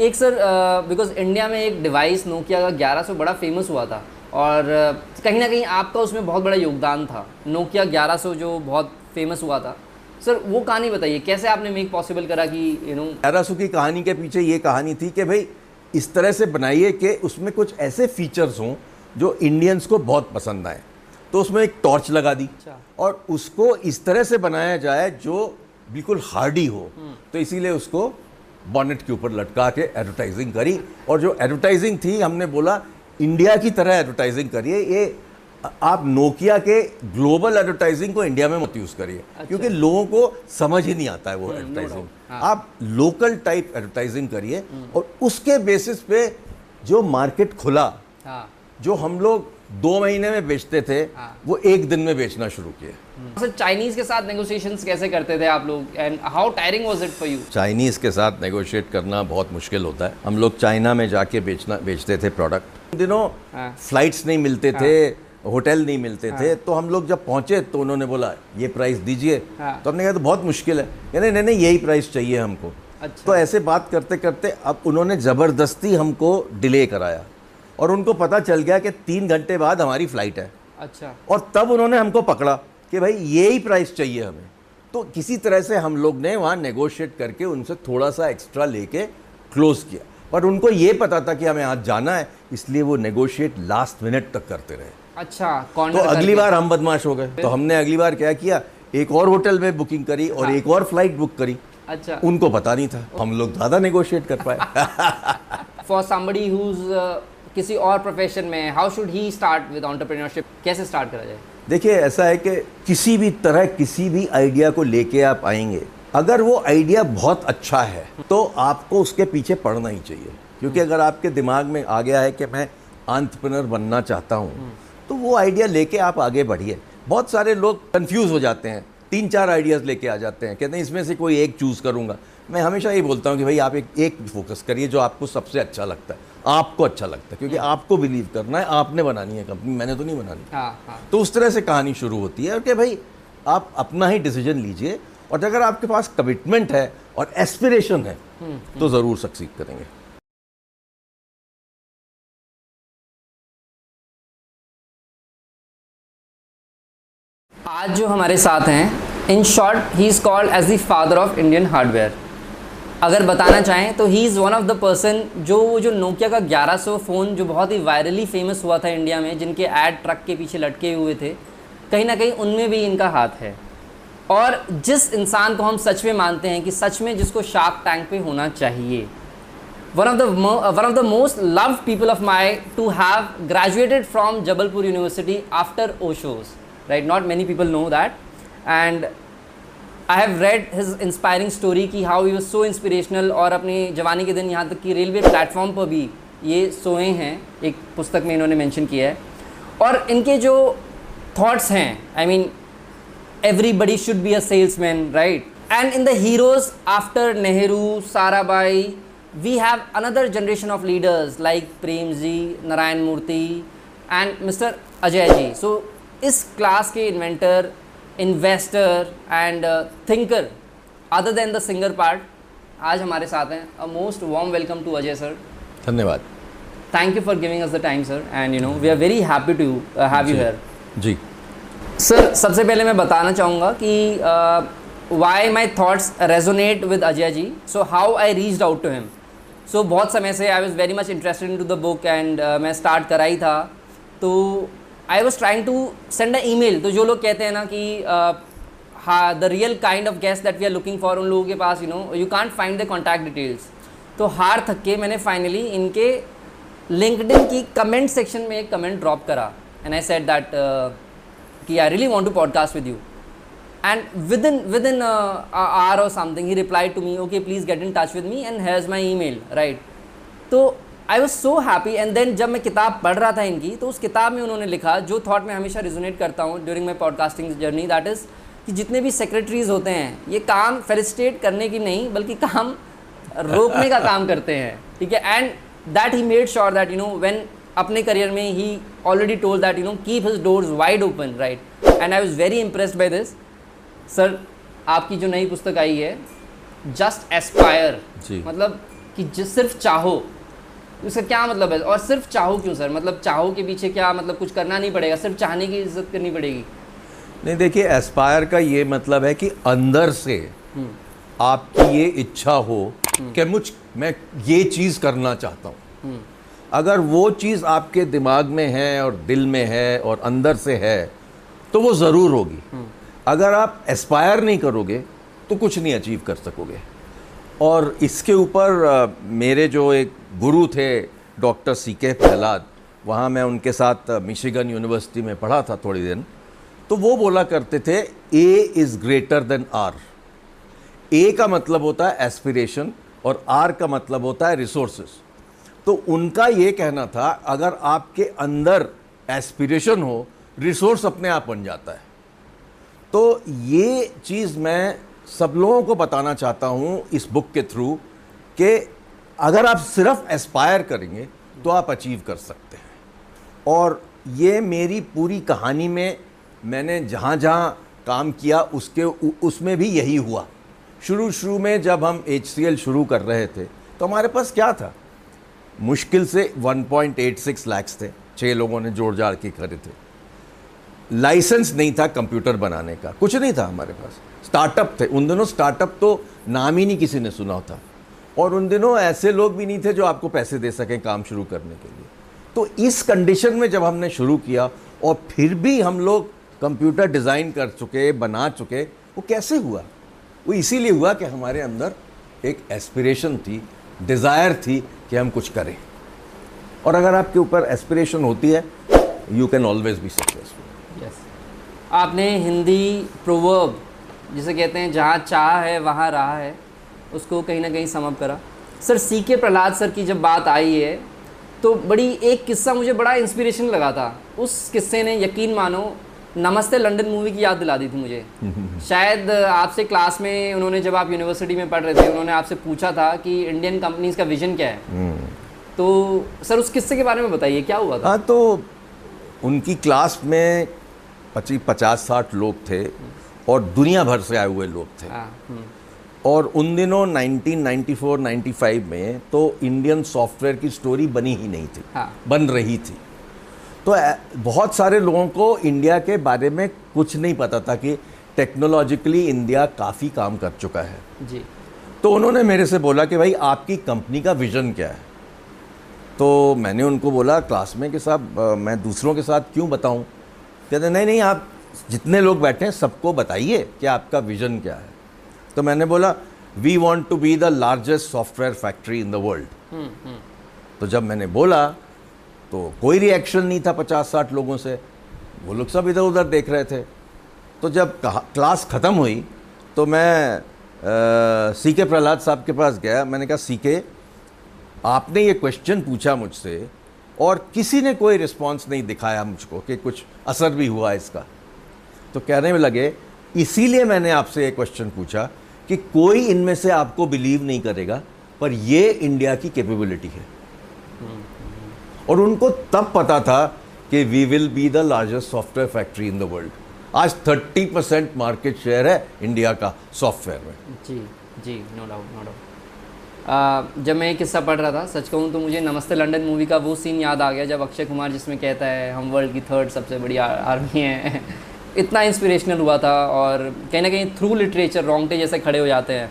एक sir because India में एक डिवाइस नोकिया का 1100 बड़ा फ़ेमस हुआ था। और uh, कहीं ना कहीं आपका उसमें बहुत बड़ा योगदान था। नोकिया 1100 जो बहुत फ़ेमस हुआ था। सर वो कहानी बताइए कैसे आपने मेक पॉसिबल करा कि यू नो ग्यारह सौ की कहानी के पीछे ये कहानी थी कि भाई इस तरह से बनाइए कि उसमें कुछ ऐसे फीचर्स हों जो इंडियंस को बहुत पसंद आए। तो उसमें एक टॉर्च लगा दी। अच्छा। और उसको इस तरह से बनाया जाए जो बिल्कुल हार्डी हो। तो इसीलिए उसको बॉनेट के ऊपर लटका के एडवर्टाइजिंग करी और जो एडवर्टाइजिंग थी हमने बोला इंडिया की तरह एडवर्टाइजिंग करिए ये आप नोकिया के ग्लोबल एडवर्टाइजिंग को इंडिया में मत यूज़ करिए अच्छा। क्योंकि लोगों को समझ ही नहीं आता है वो एडवर्टाइजिंग हाँ। आप लोकल टाइप एडवर्टाइजिंग करिए और उसके बेसिस पे जो मार्केट खुला हाँ जो हम लोग दो महीने में बेचते थे हाँ। वो एक दिन में बेचना शुरू किए सर चाइनीज़ के साथ नेगोशिएशंस कैसे करते थे आप लोग? And how tiring was it for you Chinese के साथ नेगोशिएट करना बहुत मुश्किल होता है। हम लोग चाइना में जाके बेचना बेचते थे प्रोडक्ट दिनों हाँ। फ्लाइट्स नहीं मिलते थे होटल नहीं मिलते थे तो हम लोग जब पहुँचे तो उन्होंने बोला ये प्राइस दीजिए। हाँ। तो हमने कहा तो बहुत मुश्किल है। यानी नहीं नहीं यही प्राइस चाहिए हमको। अच्छा। तो ऐसे बात करते करते अब उन्होंने ज़बरदस्ती हमको डिले कराया। और उनको पता चल गया कि तीन घंटे बाद हमारी फ़्लाइट है। अच्छा। और तब उन्होंने हमको पकड़ा कि भाई ये ही प्राइस चाहिए हमें। तो किसी तरह से हम लोग ने वहाँ नेगोशिएट करके उनसे थोड़ा सा एक्स्ट्रा लेके क्लोज किया। पर उनको ये पता था कि हमें आज जाना है इसलिए वो नेगोशिएट लास्ट मिनट तक करते रहे। अच्छा तो अगली बार हम बदमाश हो गए। तो हमने अगली बार क्या किया एक और होटल में बुकिंग करी और एक और फ़्लाइट बुक करी। अच्छा। उनको पता नहीं था हम लोग ज़्यादा नेगोशिएट कर पाए। फॉर who's uh, किसी और प्रोफेशन में how should he start with entrepreneurship कैसे स्टार्ट करा जाए? देखिए ऐसा है कि किसी भी तरह किसी भी आइडिया को लेके आप आएँगे। अगर वो आइडिया बहुत अच्छा है तो आपको उसके पीछे पड़ना ही चाहिए। क्योंकि अगर आपके दिमाग में आ गया है कि मैं आंट्रप्रनर बनना चाहता हूँ तो वो आइडिया लेके आप आगे बढ़िए। बहुत सारे लोग कंफ्यूज हो जाते हैं। तीन चार आइडियाज़ लेके आ जाते हैं कहते हैं इसमें से कोई एक चूज़ करूँगा। मैं हमेशा ये बोलता हूँ कि भाई आप एक एक फोकस करिए जो आपको सबसे अच्छा लगता है। आपको अच्छा लगता है क्योंकि आपको बिलीव करना है आपने बनानी है कंपनी मैंने तो नहीं बनानी। हाँ हाँ। तो उस तरह से कहानी शुरू होती है और कि भाई आप अपना ही डिसीज़न लीजिए और अगर आपके पास कमिटमेंट है और एस्पिरेशन है तो ज़रूर सक्सीड करेंगे। आज जो हमारे साथ हैं in short he is called as the father of Indian hardware अगर बताना चाहें तो he is one of the person जो वो जो नोकिया का 1100 फ़ोन जो बहुत ही वायरली फ़ेमस हुआ था इंडिया में जिनके ऐड ट्रक के पीछे लटके हुए थे कहीं ना कहीं उनमें भी इनका हाथ है और जिस इंसान को हम सच में मानते हैं कि सच में जिसको शार्क टैंक पे होना चाहिए one of the mo- uh, one of the most loved people of my to have graduated from Jabalpur University after Osho's. Right, not many people know I have read his inspiring story कि how you was so inspirational और अपने जवानी के दिन यहाँ तक कि railway platform पर भी ये सोए हैं, एक पुस्तक में इन्होंने मैंशन किया है। और इनके जो थाट्स हैं I mean everybody should be a sales man right and in the heroes after Nehru Sarabhai we have another generation of leaders like Premji Narayan Murthy and mister Ajay ji so इस class के inventor investor and thinker other than the singer part आज हमारे साथ हैं। A most warm welcome to Ajay sir धन्यवाद। Thank you for giving us the time sir and you know we are very happy to have you here ji. Sir सबसे पहले मैं बताना चाहूँगा कि why my thoughts resonate with Ajay ji so how I reach out to him so बहुत समय से I was very much interested in to the book and मैं स्टार्ट कराई था। तो I was trying to send a email तो जो लोग कहते हैं ना कि uh, हाँ the real kind of guest that we are looking for उन लोगों के पास you know you can't find the contact details तो हार थक के मैंने फाइनली इनके लिंकडिन की कमेंट सेक्शन में एक कमेंट ड्रॉप करा. एंड आई सेट दैट कि I really want to podcast with you and within within uh, a hour or something he replied to me okay please get in touch with me and here's my email right? तो I was so happy and then जब मैं किताब पढ़ रहा था इनकी तो उस किताब में उन्होंने लिखा जो थॉट मैं हमेशा रिजोनेट करता हूँ during my podcasting journey that is कि जितने भी सेक्रेटरीज होते हैं ये काम फेलिसिटेट करने की नहीं बल्कि काम रोकने का काम करते हैं ठीक है? And that he made sure that you know when अपने करियर में ही already told that you know keep his doors wide open right and I was very impressed by this sir आपकी जो नई पुस्तक आई है जस्ट एस्पायर मतलब कि जिस सिर्फ़ चाहो उसका क्या मतलब है? और सिर्फ़ चाहो क्यों सर? मतलब चाहो के पीछे क्या मतलब कुछ करना नहीं पड़ेगा? सिर्फ़ चाहने की इज़्ज़त करनी पड़ेगी। नहीं देखिए एस्पायर का ये मतलब है कि अंदर से आपकी ये इच्छा हो कि मुझ मैं ये चीज़ करना चाहता हूँ। अगर वो चीज़ आपके दिमाग में है और दिल में है और अंदर से है तो वो ज़रूर होगी। अगर आप एस्पायर नहीं करोगे तो कुछ नहीं अचीव कर सकोगे। और इसके ऊपर मेरे जो एक गुरु थे, डॉक्टर सी के प्रहलाद, वहाँ मैं उनके साथ मिशिगन यूनिवर्सिटी में पढ़ा था थोड़ी दिन तो वो बोला करते थे, A is greater than R. A का मतलब होता है एस्पिरेशन और आर का मतलब होता है रिसोर्सेस। तो उनका ये कहना था, अगर आपके अंदर एस्पिरेशन हो, रिसोर्स अपने आप बन जाता है। तो ये चीज़ मैं सब लोगों को बताना चाहता हूँ इस बुक के थ्रू कि अगर आप सिर्फ़ एस्पायर करेंगे तो आप अचीव कर सकते हैं। और ये मेरी पूरी कहानी में मैंने जहाँ जहाँ काम किया, उसके उसमें भी यही हुआ। शुरू शुरू में जब हम एचसीएल शुरू कर रहे थे तो हमारे पास क्या था? मुश्किल से 1.86 लाख थे छः लोगों ने जोड़ जाड़ के करे थे लाइसेंस नहीं था कंप्यूटर बनाने का, कुछ नहीं था हमारे पास। स्टार्टअप थे। उन दिनों स्टार्टअप तो नाम ही नहीं किसी ने सुना था। और उन दिनों ऐसे लोग भी नहीं थे जो आपको पैसे दे सकें काम शुरू करने के लिए। तो इस कंडीशन में जब हमने शुरू किया और फिर भी हम लोग कंप्यूटर डिज़ाइन कर चुके, बना चुके, वो कैसे हुआ? वो इसीलिए हुआ कि हमारे अंदर एक एस्पिरेशन थी डिज़ायर थी कि हम कुछ करें। और अगर आपके ऊपर एस्पिरेशन होती है you can always be successful yes आपने हिंदी प्रोवर्ब जिसे कहते हैं जहाँ चाह है वहाँ रहा है। उसको कहीं ना कहीं समअप करा। सर सी के प्रहलाद सर की जब बात आई है तो बड़ी एक किस्सा मुझे बड़ा इंस्पिरेशन लगा था। उस किस्से ने यकीन मानो नमस्ते लंदन मूवी की याद दिला दी थी मुझे। शायद आपसे क्लास में उन्होंने जब आप यूनिवर्सिटी में पढ़ रहे थे उन्होंने आपसे पूछा था कि इंडियन कंपनीज़ का विजन क्या है। तो सर उस किस्से के बारे में बताइए क्या हुआ था? हाँ तो उनकी क्लास में पच्चीस पचास साठ लोग थे। और दुनिया भर से आए हुए लोग थे। हाँ हम्म, और उन दिनों 1994-95 में तो इंडियन सॉफ्टवेयर की स्टोरी बनी ही नहीं थी। हाँ। बन रही थी। तो बहुत सारे लोगों को इंडिया के बारे में कुछ नहीं पता था कि टेक्नोलॉजिकली इंडिया काफ़ी काम कर चुका है। जी। तो उन्होंने मेरे से बोला कि भाई आपकी कंपनी का विजन क्या है? तो मैंने उनको बोला क्लास में कि साहब मैं दूसरों के साथ क्यों बताऊँ? कहते नहीं नहीं आप जितने लोग बैठे हैं सबको बताइए कि आपका विजन क्या है। तो मैंने बोला we want to be the largest software factory in the world तो जब मैंने बोला तो कोई रिएक्शन नहीं था पचास साठ लोगों से। वो लोग सब इधर उधर देख रहे थे। तो जब क्लास ख़त्म हुई तो मैं सी के प्रहलाद साहब के पास गया। मैंने कहा सी के आपने ये क्वेश्चन पूछा मुझसे और किसी ने कोई रिस्पांस नहीं दिखाया मुझको कि कुछ असर भी हुआ इसका। तो कहने में लगे, इसीलिए मैंने आपसे ये क्वेश्चन पूछा कि कोई इनमें से आपको बिलीव नहीं करेगा, पर ये इंडिया की कैपेबिलिटी है। और उनको तब पता था कि we will be the largest software factory in the world आज 30 परसेंट मार्केट शेयर है इंडिया का सॉफ्टवेयर में। जी जी नो डाउट नो डाउट जब मैं ये किस्सा पढ़ रहा था, सच कहूँ तो मुझे नमस्ते लंदन मूवी का वो सीन याद आ गया जब अक्षय कुमार जिसमें कहता है, हम वर्ल्ड की थर्ड सबसे बड़ी आर्मी है। इतना इंस्पिरेशनल हुआ था और कहीं ना कहीं थ्रू लिटरेचर रोंगटे जैसे खड़े हो जाते हैं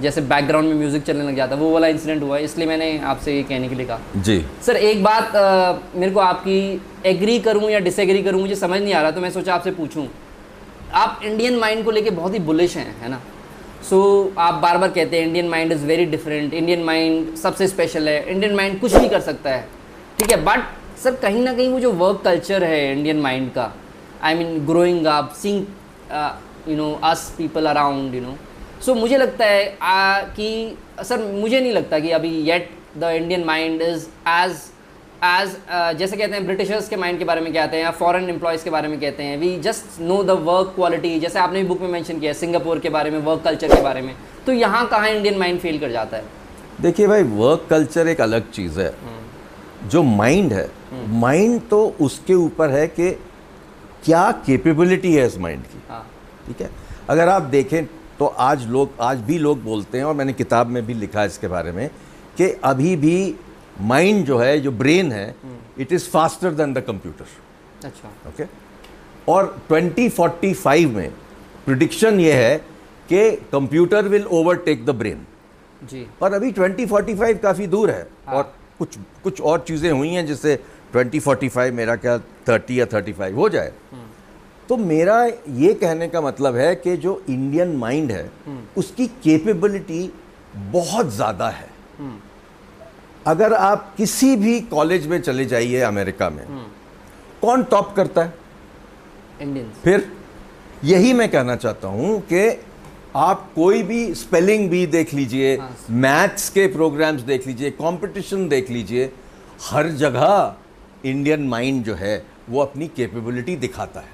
जैसे बैकग्राउंड में म्यूज़िक चलने लग जाता है वो वाला इंसिडेंट हुआ है इसलिए मैंने आपसे ये कहने के लिए कहा। जी। सर एक बात अ, मेरे को आपकी एग्री करूँ या डिसएग्री करूँ मुझे समझ नहीं आ रहा तो मैं सोचा आपसे पूछूँ। आप इंडियन माइंड को लेके बहुत ही बुलिश हैं है ना? सो so, आप बार बार कहते हैं Indian mind is very different Indian mind सबसे स्पेशल है इंडियन माइंड कुछ भी कर सकता है ठीक है? बट सर कहीं ना कहीं वो जो वर्क कल्चर है इंडियन माइंड का I mean growing up seeing you know us people around you know so मुझे लगता है आ, कि सर मुझे नहीं लगता कि अभी yet the Indian mind is as as जैसे कहते हैं ब्रिटिशर्स के माइंड के बारे में कहते हैं या फॉरेन एम्प्लॉयज़ के बारे में कहते हैं we just know the work quality जैसे आपने भी बुक में मेंशन किया है सिंगापुर के बारे में वर्क कल्चर के बारे में तो यहाँ कहाँ इंडियन माइंड फेल कर जाता है? देखिए भाई वर्क कल्चर एक अलग चीज़ है। जो माइंड है माइंड तो उसके ऊपर है कि क्या कैपेबिलिटी है इस माइंड की? हाँ। ठीक है? अगर आप देखें तो आज लोग आज भी लोग बोलते हैं और मैंने किताब में भी लिखा है इसके बारे में कि अभी भी माइंड जो है जो ब्रेन है it is faster than the computer अच्छा। ओके और 2045 में प्रिडिक्शन ये है कि computer will overtake the brain जी। और अभी 2045 काफ़ी दूर है हाँ। और कुछ कुछ और चीज़ें हुई हैं जिससे 2045 मेरा क्या 30 या 35 हो जाए। तो मेरा ये कहने का मतलब है कि जो इंडियन माइंड है उसकी कैपेबिलिटी बहुत ज़्यादा है। अगर आप किसी भी कॉलेज में चले जाइए अमेरिका में कौन टॉप करता है? इंडियंस फिर यही मैं कहना चाहता हूँ कि आप कोई भी स्पेलिंग भी देख लीजिए हाँ। मैथ्स के प्रोग्राम्स देख लीजिए कंपटीशन देख लीजिए हर जगह इंडियन माइंड जो है वो अपनी कैपेबिलिटी दिखाता है।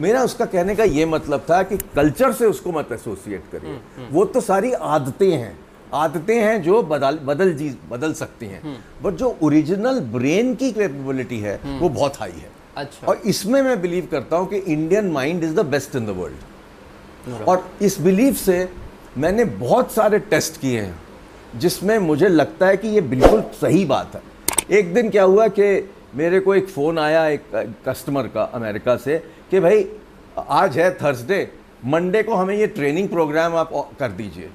मेरा उसका कहने का ये मतलब था कि कल्चर से उसको मत एसोसिएट करिए। वो तो सारी आदतें हैं। आदतें हैं जो बदल बदल जी बदल सकती हैं। बट जो ओरिजिनल ब्रेन की कैपेबिलिटी है वो बहुत हाई है। अच्छा। और इसमें मैं बिलीव करता हूँ कि Indian mind is the best in the world और इस बिलीव से मैंने बहुत सारे टेस्ट किए हैं जिसमें मुझे लगता है कि ये बिल्कुल सही बात है। एक दिन क्या हुआ कि मेरे को एक फ़ोन आया एक कस्टमर का अमेरिका से कि भाई आज है थर्सडे मंडे को हमें ये ट्रेनिंग प्रोग्राम आप कर दीजिए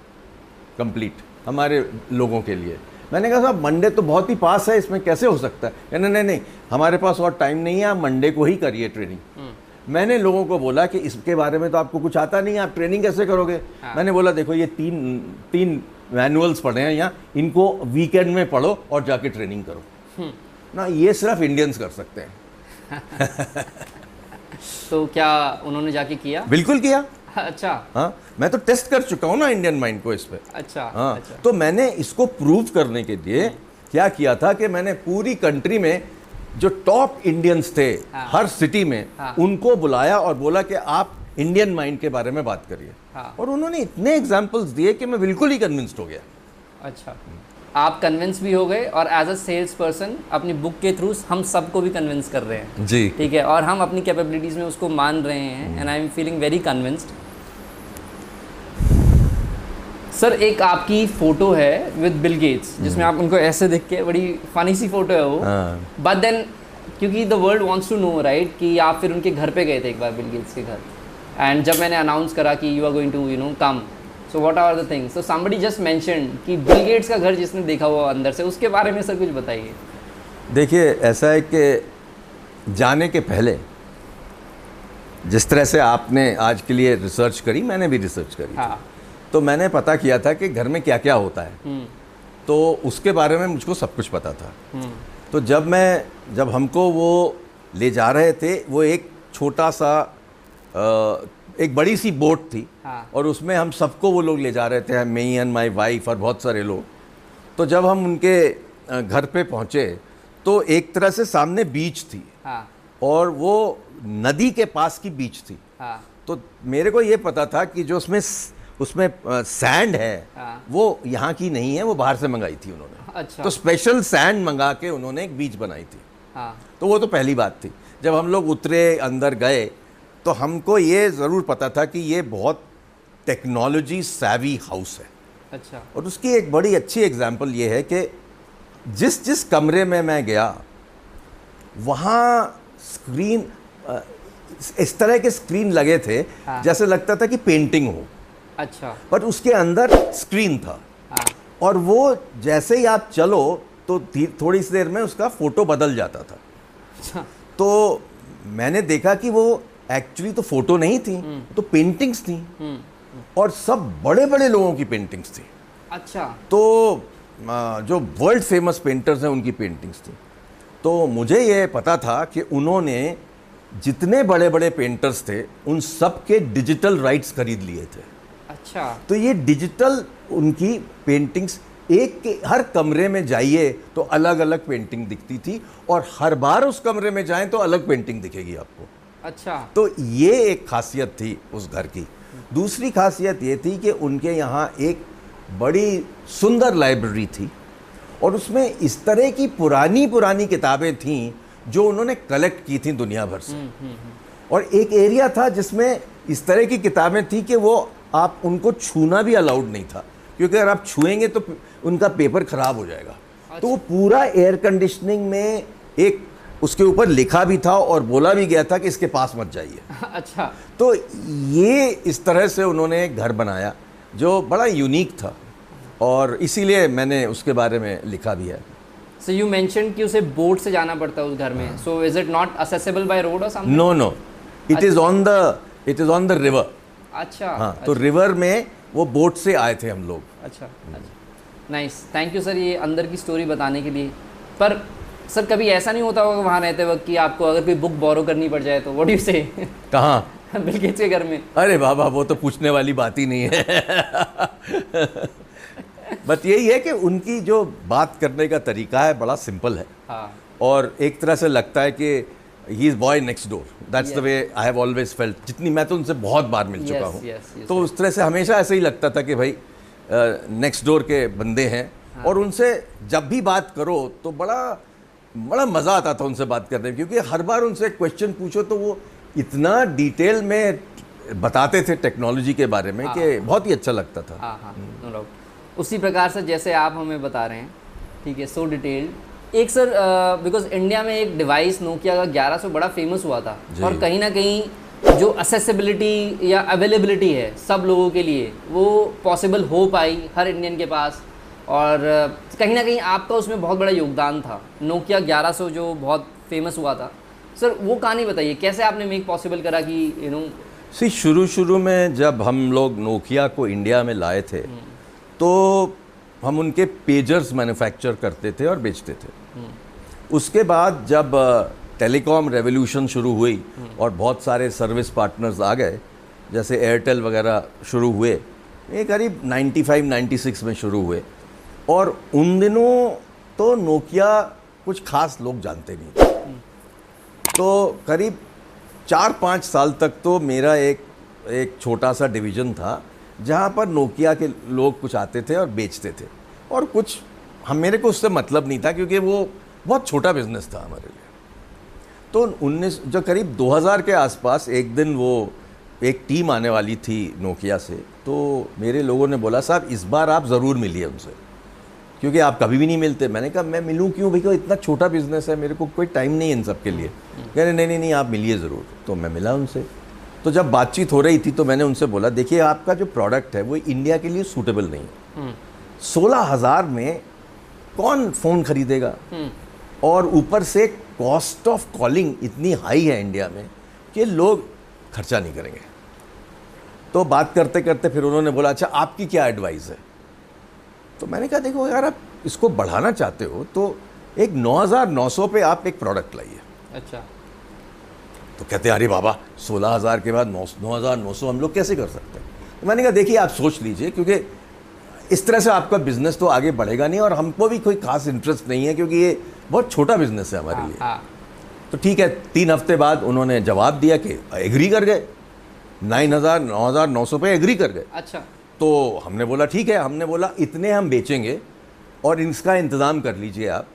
कंप्लीट हमारे लोगों के लिए। मैंने कहा साहब मंडे तो बहुत ही पास है इसमें कैसे हो सकता है? कहने नहीं नहीं हमारे पास और टाइम नहीं है आप मंडे को ही करिए ट्रेनिंग मैंने लोगों को बोला कि इसके बारे में तो आपको कुछ आता नहीं है आप ट्रेनिंग कैसे करोगे? हाँ। मैंने बोला देखो ये तीन तीन मैनुअल्स पढ़े हैं यहाँ इनको वीकेंड में पढ़ो और जाके ट्रेनिंग करो. ना ये सिर्फ़ इंडियंस कर सकते हैं। तो क्या उन्होंने जाके किया? बिल्कुल किया। अच्छा। हाँ मैं तो टेस्ट कर चुका हूँ ना इंडियन माइंड को इस पे। अच्छा हाँ अच्छा। तो मैंने इसको प्रूव करने के लिए क्या किया था कि मैंने पूरी कंट्री में जो टॉप इंडियंस थे हाँ। हर सिटी में हाँ। उनको बुलाया और बोला कि आप इंडियन माइंड के बारे में बात करिए। हाँ। और उन्होंने इतने एग्जाम्पल्स दिए कि मैं बिल्कुल ही कन्विंस्ड हो गया। अच्छा। आप कन्विंस भी हो गए और एज अ सेल्स पर्सन अपनी बुक के थ्रू हम सबको भी कन्विंस कर रहे हैं। जी। ठीक है? और हम अपनी कैपेबिलिटीज़ में उसको मान रहे हैं and I am feeling very convinced sir एक आपकी फ़ोटो है विद बिल गेट्स जिसमें आप उनको ऐसे देख के बड़ी फनी सी फ़ोटो है वो। हाँ। बट देन क्योंकि the world wants to know right कि आप फिर उनके घर पे गए थे एक बार बिल गेट्स के घर। एंड जब मैंने अनाउंस करा कि you are going to you know come so what are the things so somebody just mention कि बिल गेट्स का घर जिसने देखा हुआ अंदर से उसके बारे में सर कुछ बताइए। देखिए ऐसा है कि जाने के पहले जिस तरह से आपने आज के लिए रिसर्च करी मैंने भी रिसर्च करी। हाँ। तो मैंने पता किया था कि घर में क्या क्या होता है। हम्म। तो उसके बारे में मुझको सब कुछ पता था। हम्म। तो जब मैं जब हमको वो ले जा रहे थे वो एक छोटा सा अ, एक बड़ी सी बोट थी हाँ। और उसमें हम सबको वो लोग ले जा रहे थे मी एंड माई वाइफ और बहुत सारे लोग। तो जब हम उनके घर पे पहुँचे तो एक तरह से सामने बीच थी हाँ। और वो नदी के पास की बीच थी। हाँ। तो मेरे को ये पता था कि जो उसमें उसमें सैंड है हाँ। वो यहाँ की नहीं है वो बाहर से मंगाई थी उन्होंने। अच्छा। तो स्पेशल सैंड मंगा के उन्होंने एक बीच बनाई थी। हाँ। तो वो तो पहली बात थी। जब हम लोग उतरे अंदर गए तो हमको ये ज़रूर पता था कि ये बहुत टेक्नोलॉजी सैवी हाउस है। अच्छा। और उसकी एक बड़ी अच्छी एग्जांपल ये है कि जिस जिस कमरे में मैं गया वहाँ स्क्रीन इस तरह के स्क्रीन लगे थे हाँ। जैसे लगता था कि पेंटिंग हो। अच्छा। बट उसके अंदर स्क्रीन था। हाँ। और वो जैसे ही आप चलो तो थोड़ी सी देर में उसका फ़ोटो बदल जाता था। अच्छा। तो मैंने देखा कि वो एक्चुअली तो फ़ोटो नहीं थी तो पेंटिंग्स थी। और सब बड़े बड़े लोगों की पेंटिंग्स थी। अच्छा। तो जो वर्ल्ड फ़ेमस पेंटर्स हैं उनकी पेंटिंग्स थी। तो मुझे ये पता था कि उन्होंने जितने बड़े बड़े पेंटर्स थे उन सब के डिजिटल राइट्स खरीद लिए थे। अच्छा। तो ये डिजिटल उनकी पेंटिंग्स एक के हर कमरे में जाइए तो अलग अलग पेंटिंग दिखती थी और हर बार उस कमरे में जाएँ तो अलग पेंटिंग दिखेगी आपको। अच्छा। तो ये एक खासियत थी उस घर की। दूसरी खासियत ये थी कि उनके यहाँ एक बड़ी सुंदर लाइब्रेरी थी और उसमें इस तरह की पुरानी पुरानी किताबें थीं जो उन्होंने कलेक्ट की थी दुनिया भर से। और एक एरिया था जिसमें इस तरह की किताबें थी कि वो आप उनको छूना भी अलाउड नहीं था। क्योंकि अगर आप छुएँगे तो उनका पेपर खराब हो जाएगा। अच्छा। तो वो पूरा एयर कंडीशनिंग में एक उसके ऊपर लिखा भी था और बोला भी गया था कि इसके पास मत जाइए। अच्छा। तो ये इस तरह से उन्होंने एक घर बनाया जो बड़ा यूनिक था और इसीलिए मैंने उसके बारे में लिखा भी है। सो यू मेंशन कि उसे बोट से जाना पड़ता है उस घर में। So is it not accessible by road और something no no it is on the it is on the river अच्छा हाँ तो रिवर में वो बोट से आए थे हम लोग। अच्छा अच्छा। नाइस थैंक यू सर ये अंदर की स्टोरी बताने के लिए। पर सर कभी ऐसा नहीं होता होगा वहाँ रहते वक्त कि आपको अगर कोई बुक बोरो करनी पड़ जाए तो व्हाट यू से कहाँ? बिल गेट्स के घर में। अरे बाबा वो तो पूछने वाली बात ही नहीं है। बट यही है कि उनकी जो बात करने का तरीका है बड़ा सिंपल है। हाँ। और एक तरह से लगता है कि he is boy next door that's the way I have always felt जितनी मैं तो उनसे बहुत बार मिल yes, चुका हूँ। yes, yes, तो उस तरह से हमेशा ऐसे ही लगता था कि भाई नेक्स्ट डोर के बंदे हैं। हाँ। और उनसे जब भी बात करो तो बड़ा बड़ा मज़ा आता था उनसे बात करने में क्योंकि हर बार उनसे क्वेश्चन पूछो तो वो इतना डिटेल में बताते थे टेक्नोलॉजी के बारे में कि बहुत ही अच्छा लगता था। हाँ हाँ उसी प्रकार से जैसे आप हमें बता रहे हैं ठीक है सो डिटेल्ड एक सर बिकॉज़ इंडिया में एक डिवाइस नोकिया का 1100 बड़ा फ़ेमस हुआ था। और कहीं ना कहीं जो असेसिबिलिटी या अवेलेबिलिटी है सब लोगों के लिए वो पॉसिबल हो पाई हर इंडियन के पास। और कहीं ना कहीं आपका उसमें बहुत बड़ा योगदान था। नोकिया 1100 जो बहुत फ़ेमस हुआ था। सर वो कहानी बताइए कैसे आपने मेक पॉसिबल करा कि यू नो सी शुरू शुरू में जब हम लोग नोकिया को इंडिया में लाए थे तो हम उनके पेजर्स मैन्युफैक्चर करते थे और बेचते थे। उसके बाद जब टेलीकॉम रेवोल्यूशन शुरू हुई और बहुत सारे सर्विस पार्टनर्स आ गए जैसे एयरटेल वगैरह शुरू हुए ये करीब 95 96 में शुरू हुए। और उन दिनों तो नोकिया कुछ खास लोग जानते नहीं थे। तो करीब चार पाँच साल तक तो मेरा एक एक छोटा सा डिवीज़न था, जहाँ पर नोकिया के लोग कुछ आते थे और बेचते थे। और कुछ, हम, मेरे को उससे मतलब नहीं था क्योंकि वो बहुत छोटा बिज़नेस था हमारे लिए। तो उन्नीस जो करीब 2000 के आसपास एक दिन वो, एक टीम आने वाली थी नोकिया से तो मेरे लोगों ने बोला, साहब, इस बार आप ज़रूर मिलिए उनसे। क्योंकि आप कभी भी नहीं मिलते। मैंने कहा मैं मिलूं क्यों? भैया इतना छोटा बिज़नेस है मेरे को कोई टाइम नहीं है इन सब के लिए। कह रहे नहीं नहीं नहीं आप मिलिए ज़रूर। तो मैं मिला उनसे। तो जब बातचीत हो रही थी तो मैंने उनसे बोला देखिए आपका जो प्रोडक्ट है वो इंडिया के लिए सूटेबल नहीं है। सोलह हज़ार में कौन फ़ोन खरीदेगा? और ऊपर से कॉस्ट ऑफ़ कॉलिंग इतनी हाई है इंडिया में कि लोग खर्चा नहीं करेंगे। तो बात करते करते फिर उन्होंने बोला अच्छा आपकी क्या एडवाइस है? तो मैंने कहा देखो यार आप इसको बढ़ाना चाहते हो तो एक 9900 पे आप एक प्रोडक्ट लाइए. अच्छा। तो कहते हैं अरे बाबा 16000 के बाद नौ नौ सौ हम लोग कैसे कर सकते हैं? तो मैंने कहा देखिए आप सोच लीजिए क्योंकि इस तरह से आपका बिज़नेस तो आगे बढ़ेगा नहीं और हमको भी कोई खास इंटरेस्ट नहीं है क्योंकि ये बहुत छोटा बिज़नेस है हमारे लिए. हाँ। तो ठीक है तीन हफ़्ते बाद उन्होंने जवाब दिया कि एग्री कर गए। नाइन हज़ार नौ हज़ार नौ सौ पे एग्री कर गए। अच्छा। तो हमने बोला ठीक है। हमने बोला इतने हम बेचेंगे और इसका इंतज़ाम कर लीजिए आप।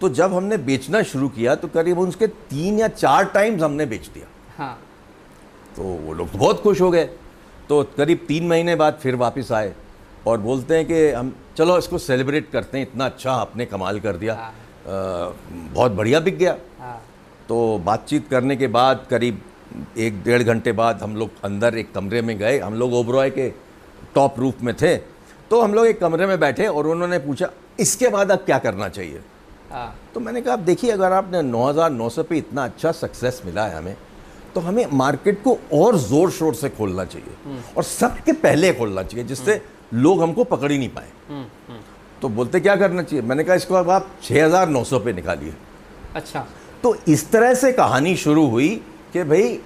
तो जब हमने बेचना शुरू किया तो करीब उसके तीन या चार टाइम्स हमने बेच दिया। हाँ। तो वो लोग तो बहुत खुश हो गए। तो करीब तीन महीने बाद फिर वापस आए और बोलते हैं कि हम चलो इसको सेलिब्रेट करते हैं इतना अच्छा आपने कमाल कर दिया। हाँ। अ, बहुत बढ़िया बिक गया। हाँ। तो बातचीत करने के बाद करीब एक डेढ़ घंटे बाद हम लोग अंदर एक कमरे में गए। हम लोग ओबरॉय के टॉप रूफ में थे। तो हम लोग एक कमरे में बैठे और उन्होंने पूछा इसके बाद अब क्या करना चाहिए? हाँ। तो मैंने कहा आप देखिए अगर आपने 9900 पे इतना अच्छा सक्सेस मिला है हमें तो हमें मार्केट को और ज़ोर शोर से खोलना चाहिए और सबके पहले खोलना चाहिए जिससे लोग हमको पकड़ ही नहीं पाए। तो बोलते क्या करना चाहिए? मैंने कहा इसको अब आप 6900 पे निकालिए। अच्छा। तो इस तरह से कहानी शुरू हुई कि भाई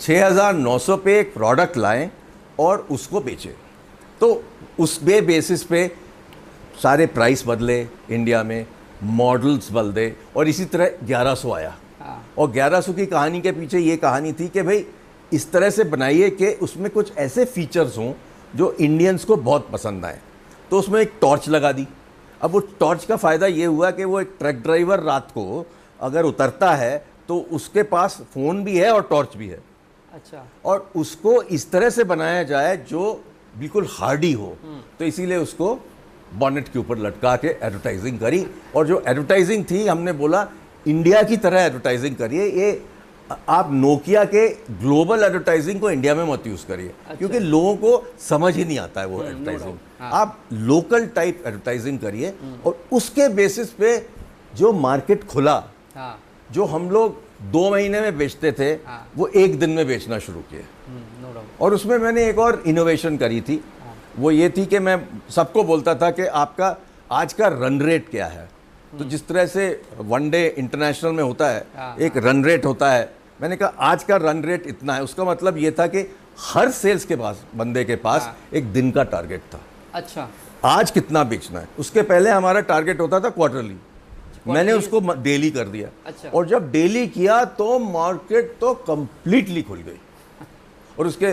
6900 पे एक प्रोडक्ट लाएँ और उसको बेचें। तो उस बे बेसिस पे सारे प्राइस बदले इंडिया में मॉडल्स बदले और इसी तरह 1100 आया। हाँ। और 1100 की कहानी के पीछे ये कहानी थी कि भाई इस तरह से बनाइए कि उसमें कुछ ऐसे फीचर्स हों जो इंडियंस को बहुत पसंद आए। तो उसमें एक टॉर्च लगा दी। अब वो टॉर्च का फ़ायदा ये हुआ कि वो एक ट्रक ड्राइवर रात को अगर उतरता है तो उसके पास फ़ोन भी है और टॉर्च भी है। अच्छा। और उसको इस तरह से बनाया जाए जो बिल्कुल हार्डी हो तो इसीलिए उसको बॉनेट के ऊपर लटका के एडवर्टाइजिंग करी। और जो एडवर्टाइजिंग थी हमने बोला इंडिया की तरह एडवर्टाइजिंग करिए। ये आप नोकिया के ग्लोबल एडवर्टाइजिंग को इंडिया में मत यूज़ करिए अच्छा। क्योंकि लोगों को समझ ही नहीं आता है वो एडवर्टाइजिंग हाँ। आप लोकल टाइप एडवर्टाइजिंग करिए और उसके बेसिस पे जो मार्केट खुला हाँ। जो हम लोग दो महीने में बेचते थे हाँ। वो एक दिन में बेचना शुरू किए। डाउट और उसमें मैंने एक और इनोवेशन करी थी। वो ये थी कि मैं सबको बोलता था कि आपका आज का रन रेट क्या है? तो जिस तरह से वनडे इंटरनेशनल में होता है हाँ, एक रन रेट होता है। मैंने कहा आज का रन रेट इतना है। उसका मतलब ये था कि हर सेल्स के पास बंदे के पास हाँ। एक दिन का टारगेट था। अच्छा। आज कितना बेचना है? उसके पहले हमारा टारगेट होता था क्वार्टरली मैंने उसको डेली कर दिया। अच्छा। और जब डेली किया तो मार्केट तो कंप्लीटली खुल गई। और उसके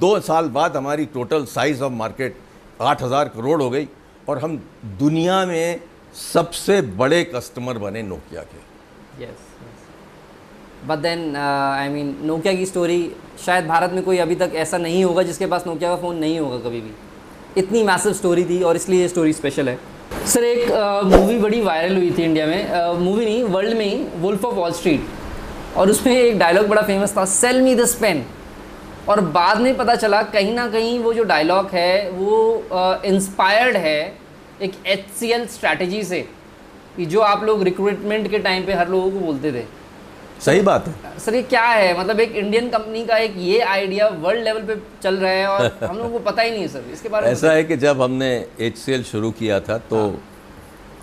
दो साल बाद हमारी टोटल साइज़ ऑफ़ मार्केट आठ हज़ार करोड़ हो गई और हम दुनिया में सबसे बड़े कस्टमर बने नोकिया के। Yes but then I mean Nokia की स्टोरी शायद भारत में कोई अभी तक ऐसा नहीं होगा जिसके पास नोकिया का फ़ोन नहीं होगा कभी भी। इतनी मैसिव स्टोरी थी और इसलिए ये स्टोरी स्पेशल है। सर एक मूवी बड़ी वायरल हुई थी इंडिया में। मूवी नहीं वर्ल्ड में ही वुल्फ ऑफ़ वॉल स्ट्रीट और उसमें एक डायलॉग बड़ा फ़ेमस था सेल मी दिस पेन और बाद में पता चला कहीं ना कहीं वो जो डायलॉग है वो इंस्पायर्ड है एक एच सी एल स्ट्रैटेजी से कि जो आप लोग रिक्रूटमेंट के टाइम पे हर लोगों को बोलते थे। सही बात है। सर ये क्या है? मतलब एक इंडियन कंपनी का एक ये आइडिया वर्ल्ड लेवल पे चल रहा है और हम लोगों को पता ही नहीं है सर इसके बारे में। ऐसा है कि जब हमने एचसीएल शुरू किया था तो हाँ।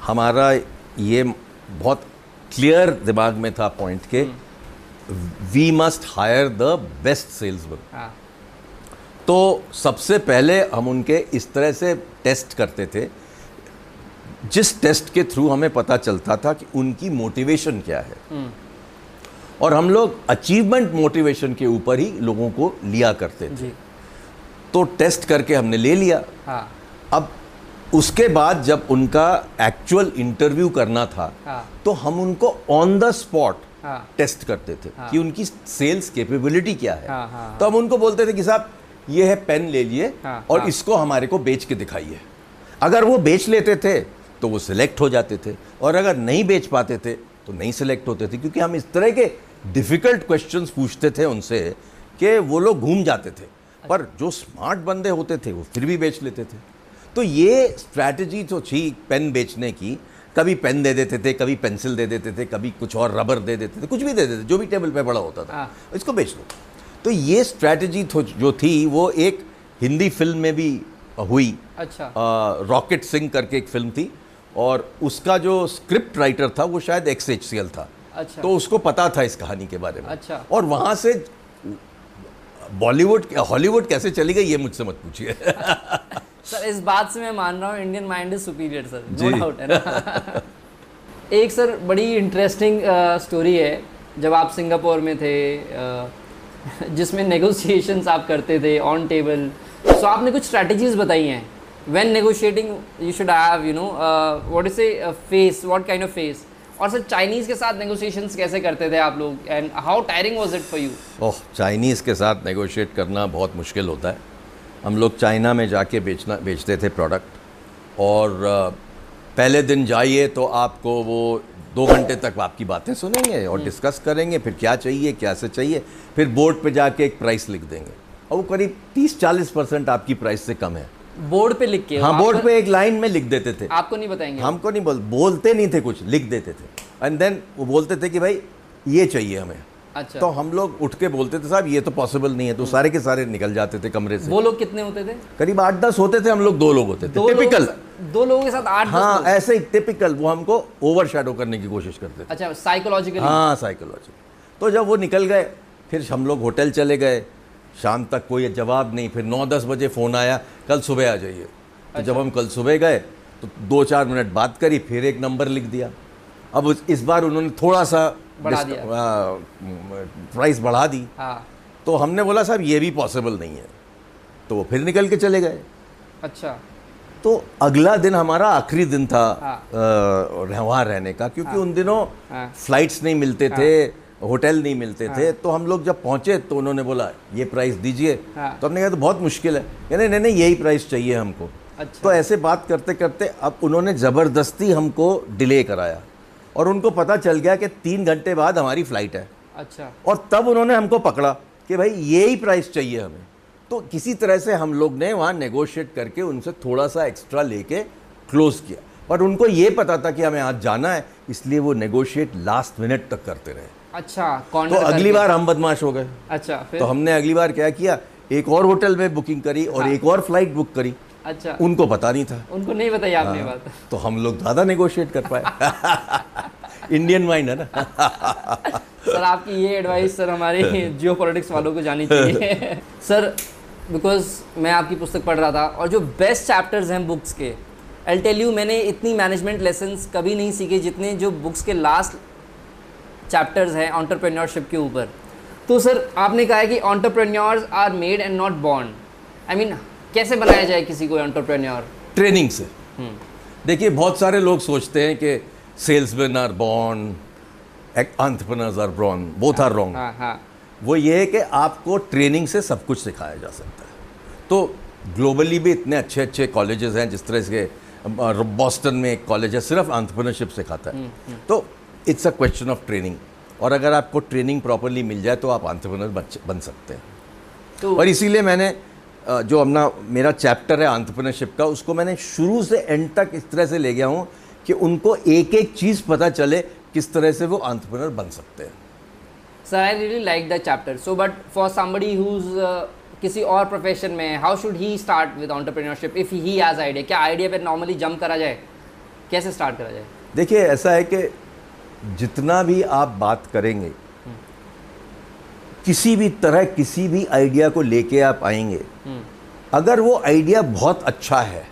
हमारा ये बहुत क्लियर दिमाग में था पॉइंट के we must hire the best salesman हाँ। तो सबसे पहले हम उनके इस तरह से टेस्ट करते थे। जिस टेस्ट के थ्रू हमें पता चलता था कि उनकी मोटिवेशन क्या है। और हम लोग अचीवमेंट मोटिवेशन के ऊपर ही लोगों को लिया करते थे। तो टेस्ट करके हमने ले लिया। हाँ। अब उसके बाद जब उनका एक्चुअल इंटरव्यू करना था हाँ। तो हम उनको ऑन द स्पॉट हाँ। टेस्ट करते थे कि उनकी सेल्स कैपेबिलिटी क्या है। हाँ, हाँ, तो हम उनको बोलते थे कि साहब ये है पेन ले लिए हाँ, और हाँ। इसको हमारे को बेच के दिखाइए। अगर वो बेच लेते थे तो वो सिलेक्ट हो जाते थे और अगर नहीं बेच पाते थे तो नहीं सिलेक्ट होते थे क्योंकि हम इस तरह के डिफ़िकल्ट क्वेश्चंस पूछते थे उनसे कि वो लोग घूम जाते थे पर जो स्मार्ट बंदे होते थे वो फिर भी बेच लेते थे। तो ये स्ट्रैटेजी तो थी पेन बेचने की कभी पेन दे देते थे कभी पेंसिल दे देते थे कभी कुछ और रबर दे देते थे कुछ भी दे देते थे जो भी टेबल पे पड़ा होता था हाँ। इसको बेच लो तो ये स्ट्रैटेजी जो थी वो एक हिंदी फ़िल्म में भी हुई। अच्छा। रॉकेट सिंह करके एक फ़िल्म थी और उसका जो स्क्रिप्ट राइटर था वो शायद एक्स एच सी एल था। अच्छा। तो उसको पता था इस कहानी के बारे में। अच्छा। और वहाँ से बॉलीवुड हॉलीवुड कैसे चली गई ये मुझसे मत पूछिए। सर इस बात से मैं मान रहा हूँ Indian mind is superior sir no. Doubt है ना? एक सर बड़ी इंटरेस्टिंग स्टोरी है जब आप सिंगापुर में थे जिसमें नेगोशिएशंस आप करते थे ऑन टेबल सो आपने कुछ स्ट्रैटेजीज बताई हैं? When negotiating you should have you know what is a face what kind of face और सर चाइनीज़ के साथ नेगोशिएशंस कैसे करते थे आप लोग? And how tiring was it for you oh Chinese के साथ नेगोशिएट करना बहुत मुश्किल होता है। हम लोग चाइना में जाके बेचना बेचते थे प्रोडक्ट और पहले दिन जाइए तो आपको वो दो घंटे तक आपकी बातें सुनेंगे और डिस्कस करेंगे फिर क्या चाहिए क्या से चाहिए। फिर बोर्ड पे जाके एक प्राइस लिख देंगे। और वो करीब 30-40 परसेंट आपकी प्राइस से कम है। बोर्ड पे लिख के हाँ बोर्ड पे एक लाइन में लिख देते थे। आपको नहीं बताएँगे? हमको नहीं बोल बोलते नहीं थे कुछ लिख देते थे। एंड देन वो बोलते थे कि भाई ये चाहिए हमें। अच्छा। तो हम लोग उठ के बोलते थे साहब ये तो पॉसिबल नहीं है। तो सारे के सारे निकल जाते थे कमरे से। वो लोग कितने होते थे? करीब आठ दस होते थे हम लोग दो लोग होते थे। टिपिकल दो लोगों के साथ आठ हाँ। ऐसे ही टिपिकल वो हमको ओवर शेडो करने की कोशिश करते थे। अच्छा साइकोलॉजिकली हाँ साइकोलॉजी तो जब वो निकल गए फिर हम लोग होटल चले गए। शाम तक कोई जवाब नहीं फिर नौ दस बजे फ़ोन आया कल सुबह आ जाइए। तो जब हम कल सुबह गए तो दो चार मिनट बात करी फिर एक नंबर लिख दिया। अब इस बार उन्होंने थोड़ा सा बढ़ा दिया। प्राइस बढ़ा दी हाँ तो हमने बोला साहब ये भी पॉसिबल नहीं है तो वो फिर निकल के चले गए अच्छा तो अगला दिन हमारा आखिरी दिन था हाँ। वहाँ रहने का क्योंकि हाँ। उन दिनों हाँ। फ्लाइट्स नहीं मिलते हाँ। थे होटल नहीं मिलते हाँ। थे तो हम लोग जब पहुँचे तो उन्होंने बोला ये प्राइस दीजिए हाँ। तो हमने कहा तो बहुत मुश्किल है कहने नहीं नहीं यही प्राइस चाहिए हमको अच्छा तो ऐसे बात करते करते अब उन्होंने ज़बरदस्ती हमको डिले कराया और उनको पता चल गया कि तीन घंटे बाद हमारी फ़्लाइट है। अच्छा। और तब उन्होंने हमको पकड़ा कि भाई यही प्राइस चाहिए हमें। तो किसी तरह से हम लोग ने वहाँ नेगोशिएट करके उनसे थोड़ा सा एक्स्ट्रा लेके क्लोज किया। पर उनको ये पता था कि हमें आज जाना है इसलिए वो नेगोशिएट लास्ट मिनट तक करते रहे। अच्छा तो अगली बार हम बदमाश हो गए। अच्छा फिर? तो हमने अगली बार क्या किया एक और होटल में बुकिंग करी और हाँ। एक और फ़्लाइट बुक करी। अच्छा। उनको पता नहीं था। उनको नहीं बताई आपने ये बात। तो हम लोग ज़्यादा नेगोशिएट कर पाए। इंडियन माइंड है ना? सर आपकी ये एडवाइस सर हमारे जियो पॉलिटिक्स वालों को जानी चाहिए। सर बिकॉज़ मैं आपकी पुस्तक पढ़ रहा था और जो बेस्ट चैप्टर्स हैं बुक्स के आई टेल यू मैंने इतनी मैनेजमेंट लेसन्स कभी नहीं सीखे जितने जो बुक्स के लास्ट चैप्टर्स हैं ऑन्टरप्रेन्योरशिप के ऊपर। तो सर आपने कहा है कि entrepreneurs are made and not born I mean कैसे बनाया जाए किसी को ऑन्टरप्रेन्योर ट्रेनिंग से। देखिए बहुत सारे लोग सोचते हैं कि salesman are born entrepreneurs are born both are wrong हाँ हाँ। वो ये है कि आपको ट्रेनिंग से सब कुछ सिखाया जा सकता है। तो ग्लोबली भी इतने अच्छे अच्छे कॉलेजेस हैं जिस तरह से बॉस्टन में एक कॉलेज है सिर्फ़ आंट्रप्रनरशिप सिखाता है। तो it's a question of training और अगर आपको ट्रेनिंग प्रॉपरली मिल जाए तो आप आंट्रप्रनर बन सकते हैं। तो और इसीलिए मैंने जो अपना मेरा चैप्टर है आंट्रप्रनरशिप का उसको मैंने शुरू से एंड तक इस तरह से ले गया हूँ कि उनको एक एक चीज़ पता चले किस तरह से वो आंट्रप्रनर बन सकते हैं। Sir I really like the chapter so but for somebody whose किसी और प्रोफेशन में how should he start with entrepreneurship if he has idea क्या आइडिया पे नॉर्मली जंप करा जाए? कैसे स्टार्ट करा जाए? देखिए ऐसा है कि जितना भी आप बात करेंगे किसी भी तरह किसी भी आइडिया को लेके आप आएँगे अगर वो आइडिया बहुत अच्छा है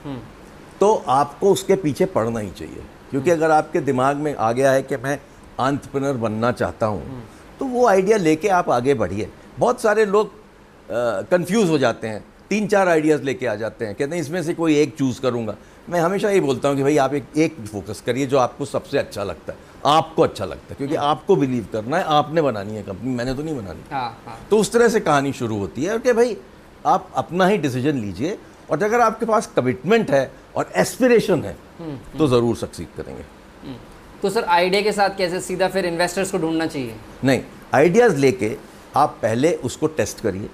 तो आपको उसके पीछे पड़ना ही चाहिए। क्योंकि अगर आपके दिमाग में आ गया है कि मैं आंट्रप्रनर बनना चाहता हूँ तो वो आइडिया लेके आप आगे बढ़िए। बहुत सारे लोग कंफ्यूज हो जाते हैं। तीन चार आइडियाज़ लेके आ जाते हैं कहते हैं इसमें से कोई एक चूज़ करूँगा। मैं हमेशा ये बोलता हूँ कि भाई आप एक एक फोकस करिए जो आपको सबसे अच्छा लगता है आपको अच्छा लगता है। क्योंकि आपको बिलीव करना है आपने बनानी है कंपनी मैंने तो नहीं बनानी। हाँ हाँ। तो उस तरह से कहानी शुरू होती है कि भाई आप अपना ही डिसीज़न लीजिए और अगर आपके पास कमिटमेंट है और एस्पिरेशन है तो ज़रूर सक्सीड करेंगे। हम्म। तो सर आइडिया के साथ कैसे सीधा फिर इन्वेस्टर्स को ढूंढना चाहिए? नहीं आइडियाज़ लेके आप पहले उसको टेस्ट करिए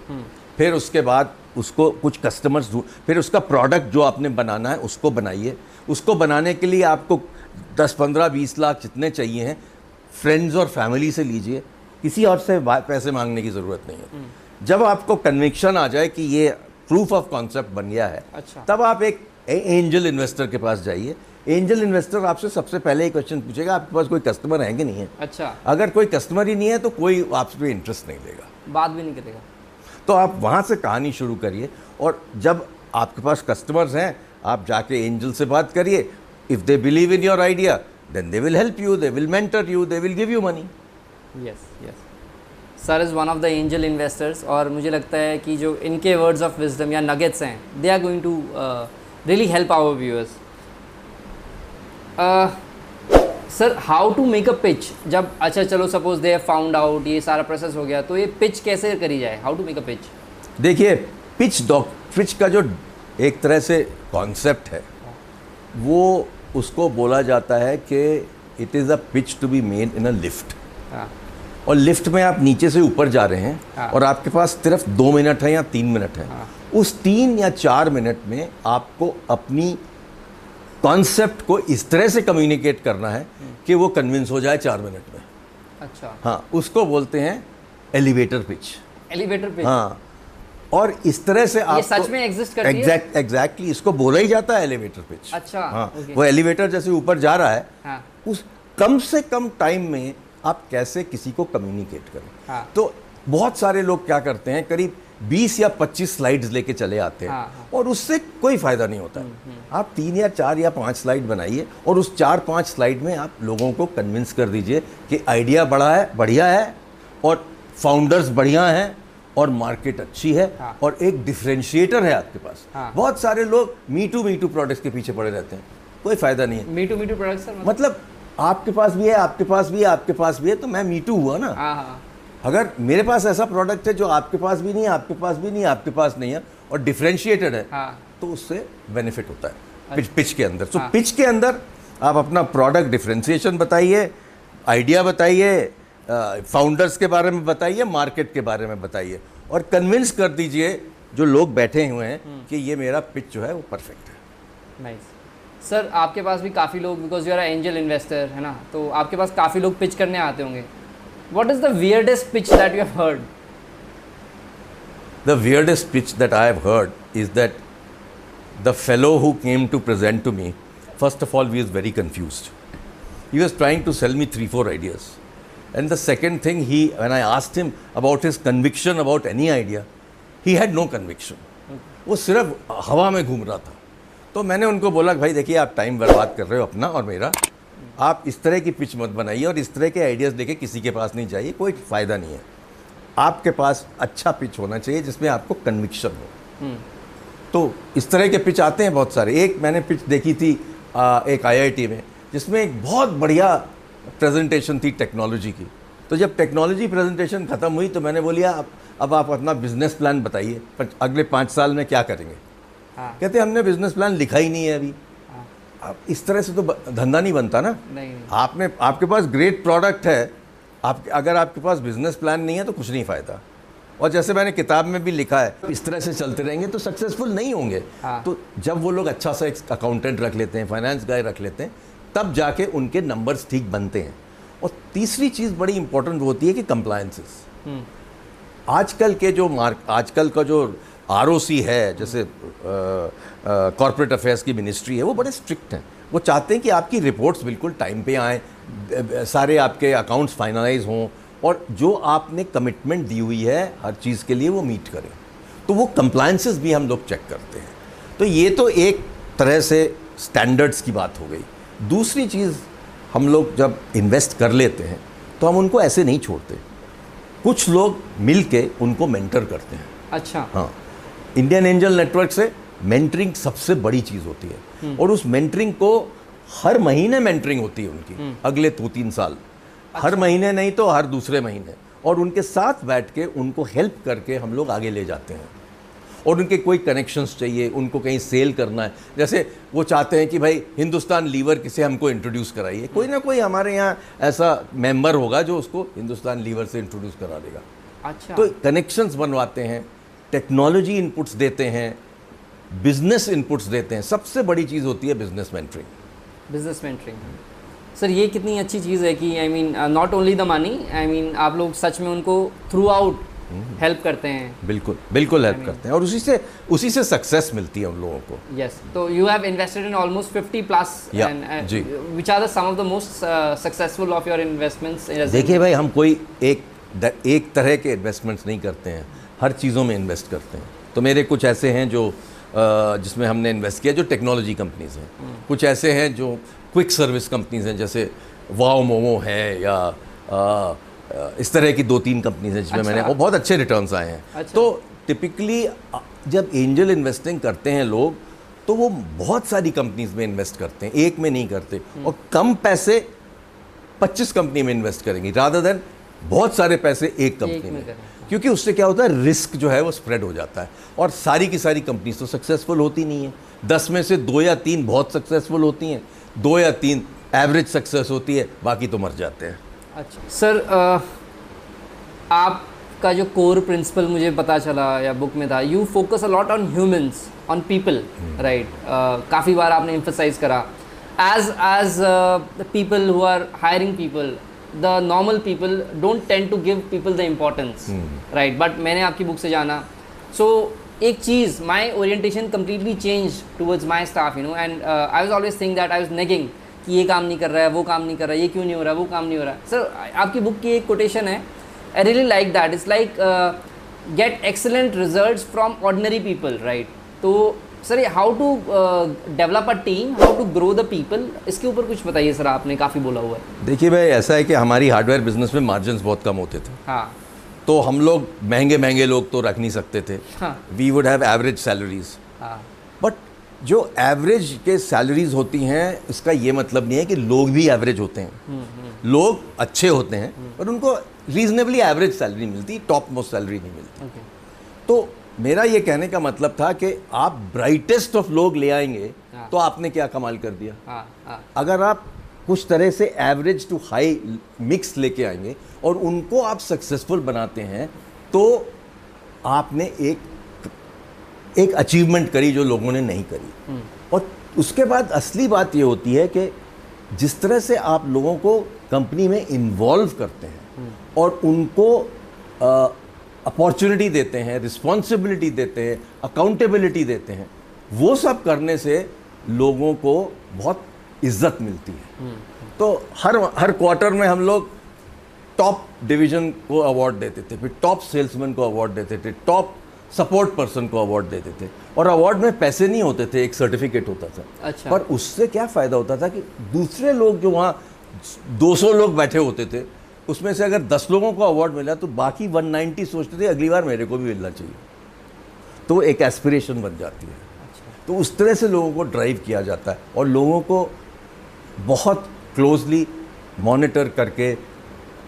फिर उसके बाद उसको कुछ कस्टमर्स ढूंढ फिर उसका प्रोडक्ट जो आपने बनाना है उसको बनाइए। उसको बनाने के लिए आपको 10 15 20 लाख जितने चाहिए हैं फ्रेंड्स और फैमिली से लीजिए। किसी और से पैसे मांगने की ज़रूरत नहीं है। जब आपको कन्विक्शन आ जाए कि ये प्रूफ ऑफ़ कॉन्सेप्ट बन गया है। अच्छा। तब आप एक एंजल इन्वेस्टर के पास जाइए। एंजल इन्वेस्टर आपसे सबसे पहले ही क्वेश्चन पूछेगा आपके पास कोई कस्टमर है कि नहीं है? अच्छा। अगर कोई कस्टमर ही नहीं है तो कोई आप पे इंटरेस्ट नहीं लेगा। बात भी नहीं करेगा। तो आप वहाँ से कहानी शुरू करिए और जब आपके पास कस्टमर्स हैं आप जाके एंजल से बात करिए। If they believe in your idea then they will help you they will mentor you they will give you money yes sir is one of the angel investors और मुझे लगता है कि जो इनके वर्ड्स ऑफ़ विजडम या nuggets हैं they are going to really help our viewers sir how to make a pitch जब अच्छा चलो सपोज़ दे फाउंड आउट ये सारा प्रोसेस हो गया तो ये पिच कैसे करी जाए? How to make a pitch देखिए पिच डॉक पिच का जो एक तरह से कॉन्सेप्ट है वो उसको बोला जाता है कि it is a pitch to be made in a lift और लिफ्ट में आप नीचे से ऊपर जा रहे हैं हाँ। और आपके पास सिर्फ़ दो मिनट है या तीन मिनट है। हाँ। उस तीन या चार मिनट में आपको अपनी कॉन्सेप्ट को इस तरह से कम्युनिकेट करना है कि वो कन्विंस हो जाए चार मिनट में। अच्छा। हाँ उसको बोलते हैं एलिवेटर पिच। Elevator pitch? हाँ और इस तरह से आप सच में exist करती है? एग्जैक्ट एग्जैक्टली इसको बोला ही जाता है एलिवेटर पिच। अच्छा, हाँ. वो एलिवेटर जैसे ऊपर जा रहा है। हाँ। उस कम से कम टाइम में आप कैसे किसी को कम्युनिकेट करें हाँ। तो बहुत सारे लोग क्या करते हैं करीब 20 या 25 स्लाइड्स लेके चले आते हैं हाँ, हाँ। और उससे कोई फ़ायदा नहीं होता है आप तीन या चार या पाँच स्लाइड बनाइए और उस चार पाँच स्लाइड में आप लोगों को कन्विंस कर दीजिए कि आइडिया बड़ा है बढ़िया है और फाउंडर्स बढ़िया हैं और मार्केट अच्छी है हाँ। और एक डिफ्रेंशिएटर है आपके पास हाँ। बहुत सारे लोग मीटू मीटू प्रोडक्ट्स के पीछे पड़े रहते हैं कोई फ़ायदा नहीं है me too me too me too product मतलब मतलब आपके पास भी है आपके पास भी है आपके पास भी है तो मैं मीटू हुआ ना। हाँ हाँ। अगर मेरे पास ऐसा प्रोडक्ट है जो आपके पास भी नहीं है आपके पास भी नहीं है आपके पास नहीं है और डिफ्रेंशिएटेड है हाँ। तो उससे बेनिफिट होता है पिच पिच के अंदर। तो हाँ। पिच के अंदर आप अपना प्रोडक्ट डिफ्रेंशिएशन बताइए आइडिया बताइए फाउंडर्स के बारे में बताइए मार्केट के बारे में बताइए और कन्विंस कर दीजिए जो लोग बैठे हुए हैं हम्म। कि ये मेरा पिच जो है वो परफेक्ट है। नाइस सर आपके पास भी काफ़ी लोग because you are angel investor है ना? तो आपके पास काफ़ी लोग पिच करने आते होंगे। What is the weirdest pitch that you heard the weirdest pitch that I have heard is that the fellow who came to present to me first of all we is very confuse you was trying to sell me three four ideas and the second thing he when I asked him about his conviction about any idea he had no conviction वो सिर्फ़ हवा में घूम रहा था। तो मैंने उनको बोला भाई देखिए आप टाइम बर्बाद कर रहे हो अपना और मेरा। आप इस तरह की पिच मत बनाइए और इस तरह के आइडियाज़ लेके किसी के पास नहीं जाइए कोई फ़ायदा नहीं है। आपके पास अच्छा पिच होना चाहिए जिसमें आपको कन्विक्शन हो। तो इस तरह के पिच आते हैं बहुत सारे। एक मैंने पिच देखी थी आ, एक आईआईटी में जिसमें एक बहुत बढ़िया प्रेजेंटेशन थी टेक्नोलॉजी की। तो जब टेक्नोलॉजी प्रेजेंटेशन ख़त्म हुई तो मैंने बोलिया अब अब आप अपना बिज़नेस प्लान बताइए अगले पाँच साल में क्या करेंगे? हाँ। कहते हमने बिज़नेस प्लान लिखा ही नहीं है अभी। हाँ। अब इस तरह से तो धंधा नहीं बनता ना। नहीं नहीं। आपने आपके पास ग्रेट प्रोडक्ट है आप अगर आपके पास बिज़नेस प्लान नहीं है तो कुछ नहीं फ़ायदा। और जैसे मैंने किताब में भी लिखा है इस तरह से चलते रहेंगे तो सक्सेसफुल नहीं होंगे। हाँ। तो जब वो लोग अच्छा सा एक अकाउंटेंट रख लेते हैं फाइनेंस गाय रख लेते हैं तब जाके उनके नंबर्स ठीक बनते हैं। और तीसरी चीज़ बड़ी इंपॉर्टेंट होती है कि कंप्लायंसेस हम्म, आजकल के जो मार्क आजकल का जो आरओसी है जैसे कॉरपोरेट अफेयर्स की मिनिस्ट्री है वो बड़े स्ट्रिक्ट हैं। वो चाहते हैं कि आपकी रिपोर्ट्स बिल्कुल टाइम पे आएँ सारे आपके अकाउंट्स फाइनलाइज हों और जो आपने कमिटमेंट दी हुई है हर चीज़ के लिए वो मीट करें। तो वो कंप्लायंसेस भी हम लोग चेक करते हैं। तो ये तो एक तरह से स्टैंडर्ड्स की बात हो गई। दूसरी चीज़ हम लोग जब इन्वेस्ट कर लेते हैं तो हम उनको ऐसे नहीं छोड़ते। कुछ लोग मिल के उनको मेंटर करते हैं। अच्छा। हाँ। इंडियन एंजल नेटवर्क से मेंटरिंग सबसे बड़ी चीज़ होती है। और उस मेंटरिंग को हर महीने मेंटरिंग होती है उनकी अगले दो तीन साल। हर महीने नहीं तो हर दूसरे महीने। और उनके साथ बैठ के उनको हेल्प करके हम लोग आगे ले जाते हैं। और उनके कोई कनेक्शंस चाहिए उनको कहीं सेल करना है। जैसे वो चाहते हैं कि भाई हिंदुस्तान लीवर किसे हमको इंट्रोड्यूस कराइए। कोई ना कोई हमारे यहाँ ऐसा मेंबर होगा जो उसको हिंदुस्तान लीवर से इंट्रोड्यूस करा देगा। अच्छा। तो कनेक्शंस बनवाते हैं। टेक्नोलॉजी इनपुट्स देते हैं बिज़नेस इनपुट्स देते हैं। सबसे बड़ी चीज़ होती है business mentoring. Business mentoring. Sir ये कितनी अच्छी चीज़ है कि I mean not only the money I mean आप लोग सच में उनको थ्रू आउट हेल्प करते हैं। बिल्कुल बिल्कुल हेल्प I mean, करते हैं। और उसी से उसी से सक्सेस मिलती है उन लोगों को। यस तो you have invested in almost 50 plus ji. Which are the some of the most successful of your investments देखिए भाई हम कोई एक एक तरह के इन्वेस्टमेंट्स नहीं करते हैं। हर चीज़ों में इन्वेस्ट करते हैं। तो मेरे कुछ ऐसे हैं जो जिसमें हमने इन्वेस्ट किया जो टेक्नोलॉजी कंपनीज़ हैं। कुछ ऐसे हैं जो क्विक सर्विस कंपनीज़ हैं जैसे वाओ मोमो है या अ, इस तरह की दो तीन कंपनीज़ हैं जिसमें अच्छा। मैंने और बहुत अच्छे रिटर्न्स आए हैं। अच्छा। तो टिपिकली जब एंजल इन्वेस्टिंग करते हैं लोग तो वो बहुत सारी कंपनीज़ में इन्वेस्ट करते हैं एक में नहीं करते। और कम पैसे 25 कंपनी में इन्वेस्ट करेंगी रादर देन बहुत सारे पैसे एक कंपनी में में। क्योंकि उससे क्या होता है रिस्क जो है वो स्प्रेड हो जाता है। और सारी की सारी कंपनीज़ तो सक्सेसफुल होती नहीं है। दस में से दो या तीन बहुत सक्सेसफुल होती हैं दो या तीन एवरेज सक्सेस होती है बाकी तो मर जाते हैं। अच्छा। सर आपका जो कोर प्रिंसिपल मुझे पता चला या बुक में था you focus a lot on humans on people right काफ़ी बार आपने एम्फोसाइज करा। As as people who are hiring people the normal people don't tend to give people the importance right but मैंने आपकी बुक से जाना। सो एक चीज़ my orientation completely change towards my staff you know and I was always think that I was nagging कि ये काम नहीं कर रहा है वो काम नहीं कर रहा है ये क्यों नहीं हो रहा है वो काम नहीं हो रहा है। सर आपकी बुक की एक कोटेशन है I really like that it's like get excellent result from ordinary people right तो sir how to develop a team how to grow the people इसके ऊपर कुछ बताइए सर आपने काफ़ी बोला हुआ है। देखिए भाई ऐसा है कि हमारी हार्डवेयर बिज़नेस में मार्जिन बहुत कम होते थे। हाँ। तो हम लोग महँगे महँगे लोग तो रख नहीं सकते थे। हाँ। We would have average salaries हाँ। बट जो एवरेज के सैलरीज होती हैं इसका ये मतलब नहीं है कि लोग भी एवरेज होते हैं। लोग अच्छे होते हैं पर उनको रीजनेबली एवरेज सैलरी मिलती टॉप मोस्ट सैलरी नहीं मिलती। ओके तो मेरा ये कहने का मतलब था कि आप ब्राइटेस्ट ऑफ़ लोग ले आएँगे हाँ। तो आपने क्या कमाल कर दिया? हाँ हाँ। अगर आप कुछ तरह से एवरेज टू हाई मिक्स लेके आएँगे और उनको आप सक्सेसफुल बनाते हैं तो आपने एक एक अचीवमेंट करी जो लोगों ने नहीं करी। और उसके बाद असली बात ये होती है कि जिस तरह से आप लोगों को कंपनी में इन्वॉल्व करते हैं और उनको अपॉर्चुनिटी देते हैं रिस्पॉन्सिबिलिटी देते हैं अकाउंटेबिलिटी देते हैं वो सब करने से लोगों को बहुत इज़्ज़त मिलती है। तो हर हर क्वार्टर में हम लोग टॉप डिवीज़न को अवार्ड देते थे फिर टॉप सेल्समैन को अवार्ड देते थे टॉप सपोर्ट पर्सन को अवार्ड देते थे। और अवार्ड में पैसे नहीं होते थे एक सर्टिफिकेट होता था। अच्छा। पर उससे क्या फ़ायदा होता था कि दूसरे लोग जो वहाँ 200 लोग बैठे होते थे उसमें से अगर 10 लोगों को अवार्ड मिला तो बाकी 190 सोचते थे अगली बार मेरे को भी मिलना चाहिए। तो एक एस्पिरेशन बन जाती है। अच्छा। तो उस तरह से लोगों को ड्राइव किया जाता है और लोगों को बहुत क्लोजली मॉनिटर करके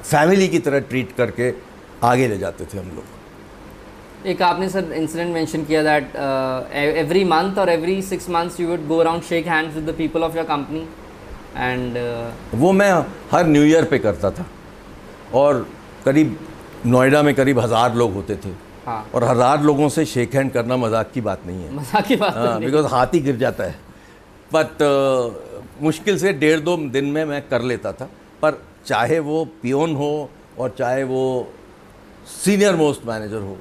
फैमिली की तरह ट्रीट करके आगे ले जाते थे हम लोग। एक आपने सर इंसिडेंट मेंशन किया दैट एवरी मंथ और every six months you would go around shake hands with the people of your company and वो मैं हर न्यू ईयर पे करता था। और करीब नोएडा में करीब हज़ार लोग होते थे। हाँ। और हज़ार लोगों से शेक हैंड करना मज़ाक की बात नहीं है। मज़ाक की बात नहीं। बिकॉज़ हाथ ही गिर जाता है। बट uh, मुश्किल से डेढ़ दो दिन में मैं कर लेता था। पर चाहे वो पियोन हो और चाहे वो सीनियर मोस्ट मैनेजर हो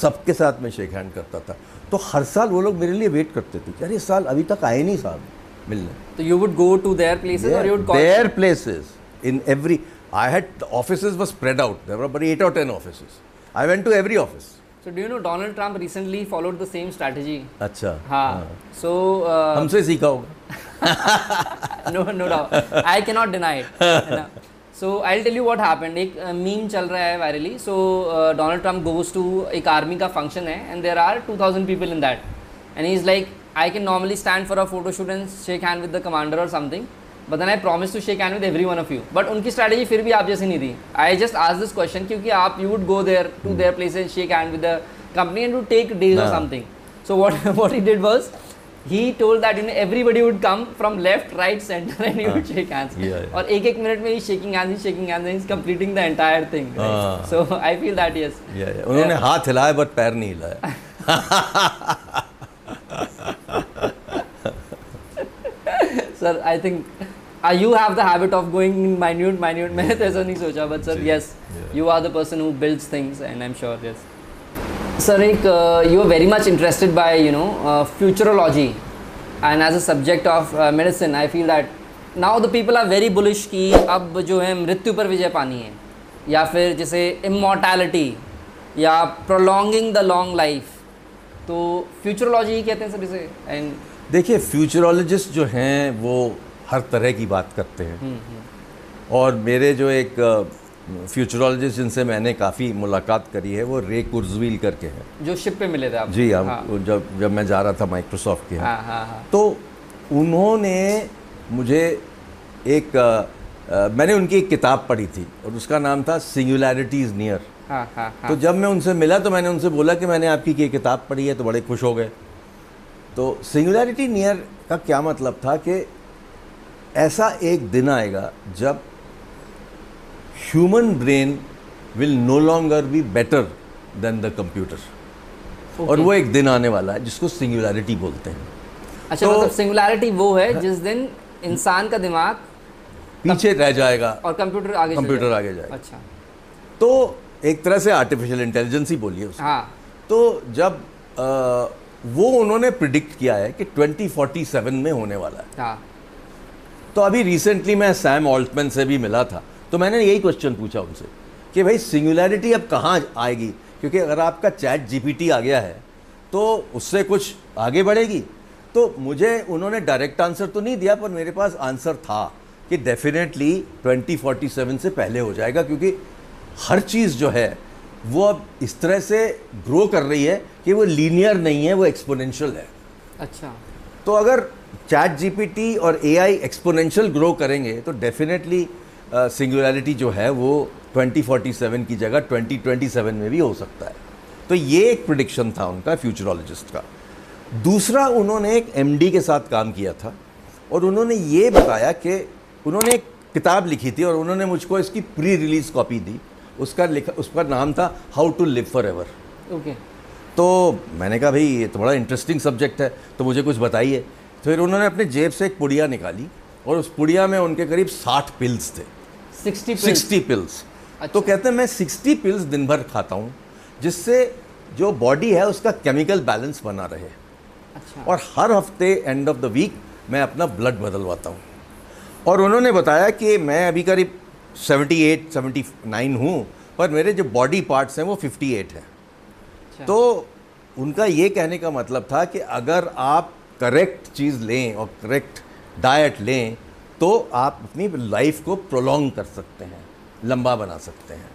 सबके साथ मैं शेक हैंड करता था। तो हर साल वो लोग मेरे लिए वेट करते थे अरे इस साल अभी तक आए नहीं साहब मिलने। तो you would go to their places और you would call their places in every i had the offices were spread out there were about eight or ten offices i went to every office So do you know Donald Trump recently followed the same strategy? अच्छा हाँ. So uh, हमसे सीखा होगा no no doubt. I cannot deny it. है ना? So I'll tell you what happened. एक meme चल रहा है virally. So uh, Donald Trump goes to एक आर्मी का फ़ंक्शन है and there are 2000 people in that. And he's like, I can normally stand for a photo shoot and shake hand with the commander or something. But then I promise to shake hand with every one of you. But उनकी strategy फिर भी आप जैसी नहीं थी. I just asked this question क्योंकि आप you would go there to their places shake hand with the company and to take days or हाँ. something. So what what he did was he told that you know everybody would come from left, right, center and he uh, would shake hands. Yeah, yeah. और एक एक minute में he's shaking hands, he's shaking hands and he's completing the entire thing. Right? हाँ. So I feel that yes. yeah, yeah. उन्होंने हाथ हिलाया but पैर नहीं हिलाया sir I think you have the habit of going in minute minute मैंने तो ऐसा नहीं सोचा but sir yes yeah. you are the person who builds things and I'm sure yes sir एक uh, you are very much interested by you know uh, futurology and as a subject of uh, medicine I feel that now the people are very bullish कि अब जो है मृत्यु पर विजय पानी है या फिर जैसे immortality या prolonging the long life तो फ्यूचरोलॉजी ही कहते हैं सर इसे एंड देखिए फ्यूचरोलॉजिस्ट जो हैं वो हर तरह की बात करते हैं। और मेरे जो एक फ्यूचरोलॉजिस्ट जिनसे मैंने काफ़ी मुलाकात करी है वो रे कुर्जवील करके हैं। जो शिप पे मिले थे आप जी हम हाँ। जब जब मैं जा रहा था माइक्रोसॉफ्ट के यहाँ। हाँ हाँ हाँ। तो उन्होंने मुझे एक अ, मैंने उनकी एक किताब पढ़ी थी और उसका नाम था सिंगुलैरिटीज़ नियर हाँ हाँ हाँ। तो जब मैं उनसे मिला तो मैंने उनसे बोला कि मैंने आपकी ये किताब पढ़ी है तो बड़े खुश हो गए। तो सिंगुलैरिटी नियर का क्या मतलब था कि ऐसा एक दिन आएगा जब human brain will no longer be better than the computer और वो एक दिन आने वाला है जिसको सिंगुलैरिटी बोलते हैं। अच्छा तो- मतलब सिंगुलैरिटी वो है जिस दिन इंसान का दिमाग पीछे रह जाएगा और कंप्यूटर आगे कंप्यूटर आगे जाएगा। अच्छा। तो एक तरह से आर्टिफिशियल इंटेलिजेंस ही बोलिए उसको। हाँ। तो जब अ, वो उन्होंने प्रिडिक्ट किया है कि 2047 में होने वाला है। हाँ। तो अभी रिसेंटली मैं सैम ऑल्टमैन से भी मिला था तो मैंने यही क्वेश्चन पूछा उनसे कि भाई सिंगुलैरिटी अब कहाँ आएगी? क्योंकि अगर आपका चैट जीपीटी आ गया है तो उससे कुछ आगे बढ़ेगी। तो मुझे उन्होंने डायरेक्ट आंसर तो नहीं दिया पर मेरे पास आंसर था कि डेफिनेटली 2047 से पहले हो जाएगा क्योंकि हर चीज़ जो है वो अब इस तरह से ग्रो कर रही है कि वो लीनियर नहीं है वो एक्सपोनेंशियल है। अच्छा। तो अगर चैट जीपीटी और एआई एक्सपोनेंशियल ग्रो करेंगे तो डेफिनेटली सिंगुलैरिटी जो है वो 2047 की जगह 2027 में भी हो सकता है। तो ये एक प्रिडिक्शन था उनका फ्यूचरोलॉजिस्ट का। दूसरा उन्होंने एक एमडी के साथ काम किया था और उन्होंने ये बताया कि उन्होंने एक किताब लिखी थी और उन्होंने मुझको इसकी प्री रिलीज़ कॉपी दी। उसका लिखा उसका नाम था how to live forever okay. तो मैंने कहा भाई ये तो बड़ा इंटरेस्टिंग सब्जेक्ट है तो मुझे कुछ बताइए। फिर उन्होंने अपने जेब से एक पुड़िया निकाली और उस पुड़िया में उनके करीब साठ पिल्स थे। सिक्सटी सिक्सटी पिल्स तो कहते हैं मैं सिक्सटी पिल्स दिन भर खाता हूँ जिससे जो बॉडी है उसका केमिकल बैलेंस बना रहे। अच्छा। और हर हफ़्ते एंड ऑफ़ द वीक मैं अपना ब्लड बदलवाता हूँ। और उन्होंने बताया कि मैं अभी करीब 78 79 हूँ पर मेरे जो बॉडी पार्ट्स हैं वो 58 हैं। अच्छा। तो उनका ये कहने का मतलब था कि अगर आप करेक्ट चीज़ लें और करेक्ट डाइट लें तो आप अपनी लाइफ को प्रोलॉन्ग कर सकते हैं लंबा बना सकते हैं।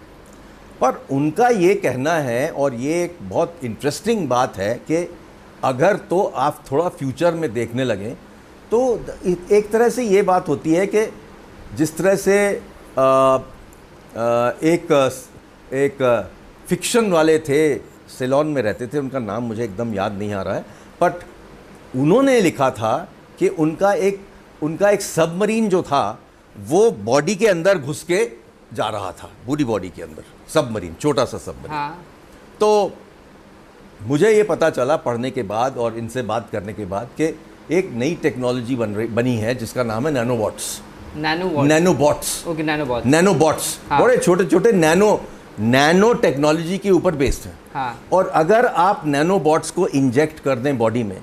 पर उनका ये कहना है और ये एक बहुत इंटरेस्टिंग बात है कि अगर तो आप थोड़ा फ्यूचर में देखने लगें तो एक तरह से ये बात होती है कि जिस तरह से आ, आ, एक एक फिक्शन वाले थे सेलॉन में रहते थे उनका नाम मुझे एकदम याद नहीं आ रहा है बट उन्होंने लिखा था कि उनका एक उनका एक सबमरीन जो था वो बॉडी के अंदर घुस के जा रहा था पूरी बॉडी के अंदर सबमरीन छोटा सा सबमरीन। हाँ। तो मुझे ये पता चला पढ़ने के बाद और इनसे बात करने के बाद कि एक नई टेक्नोलॉजी बन रही बनी है जिसका नाम है nanobots. Nanobots. Okay nano what nanobots. हाँ। बड़े छोटे छोटे नैनो नैनो टेक्नोलॉजी के ऊपर बेस्ड है। हाँ। और अगर आप नैनोबॉट्स को इंजेक्ट कर दें बॉडी में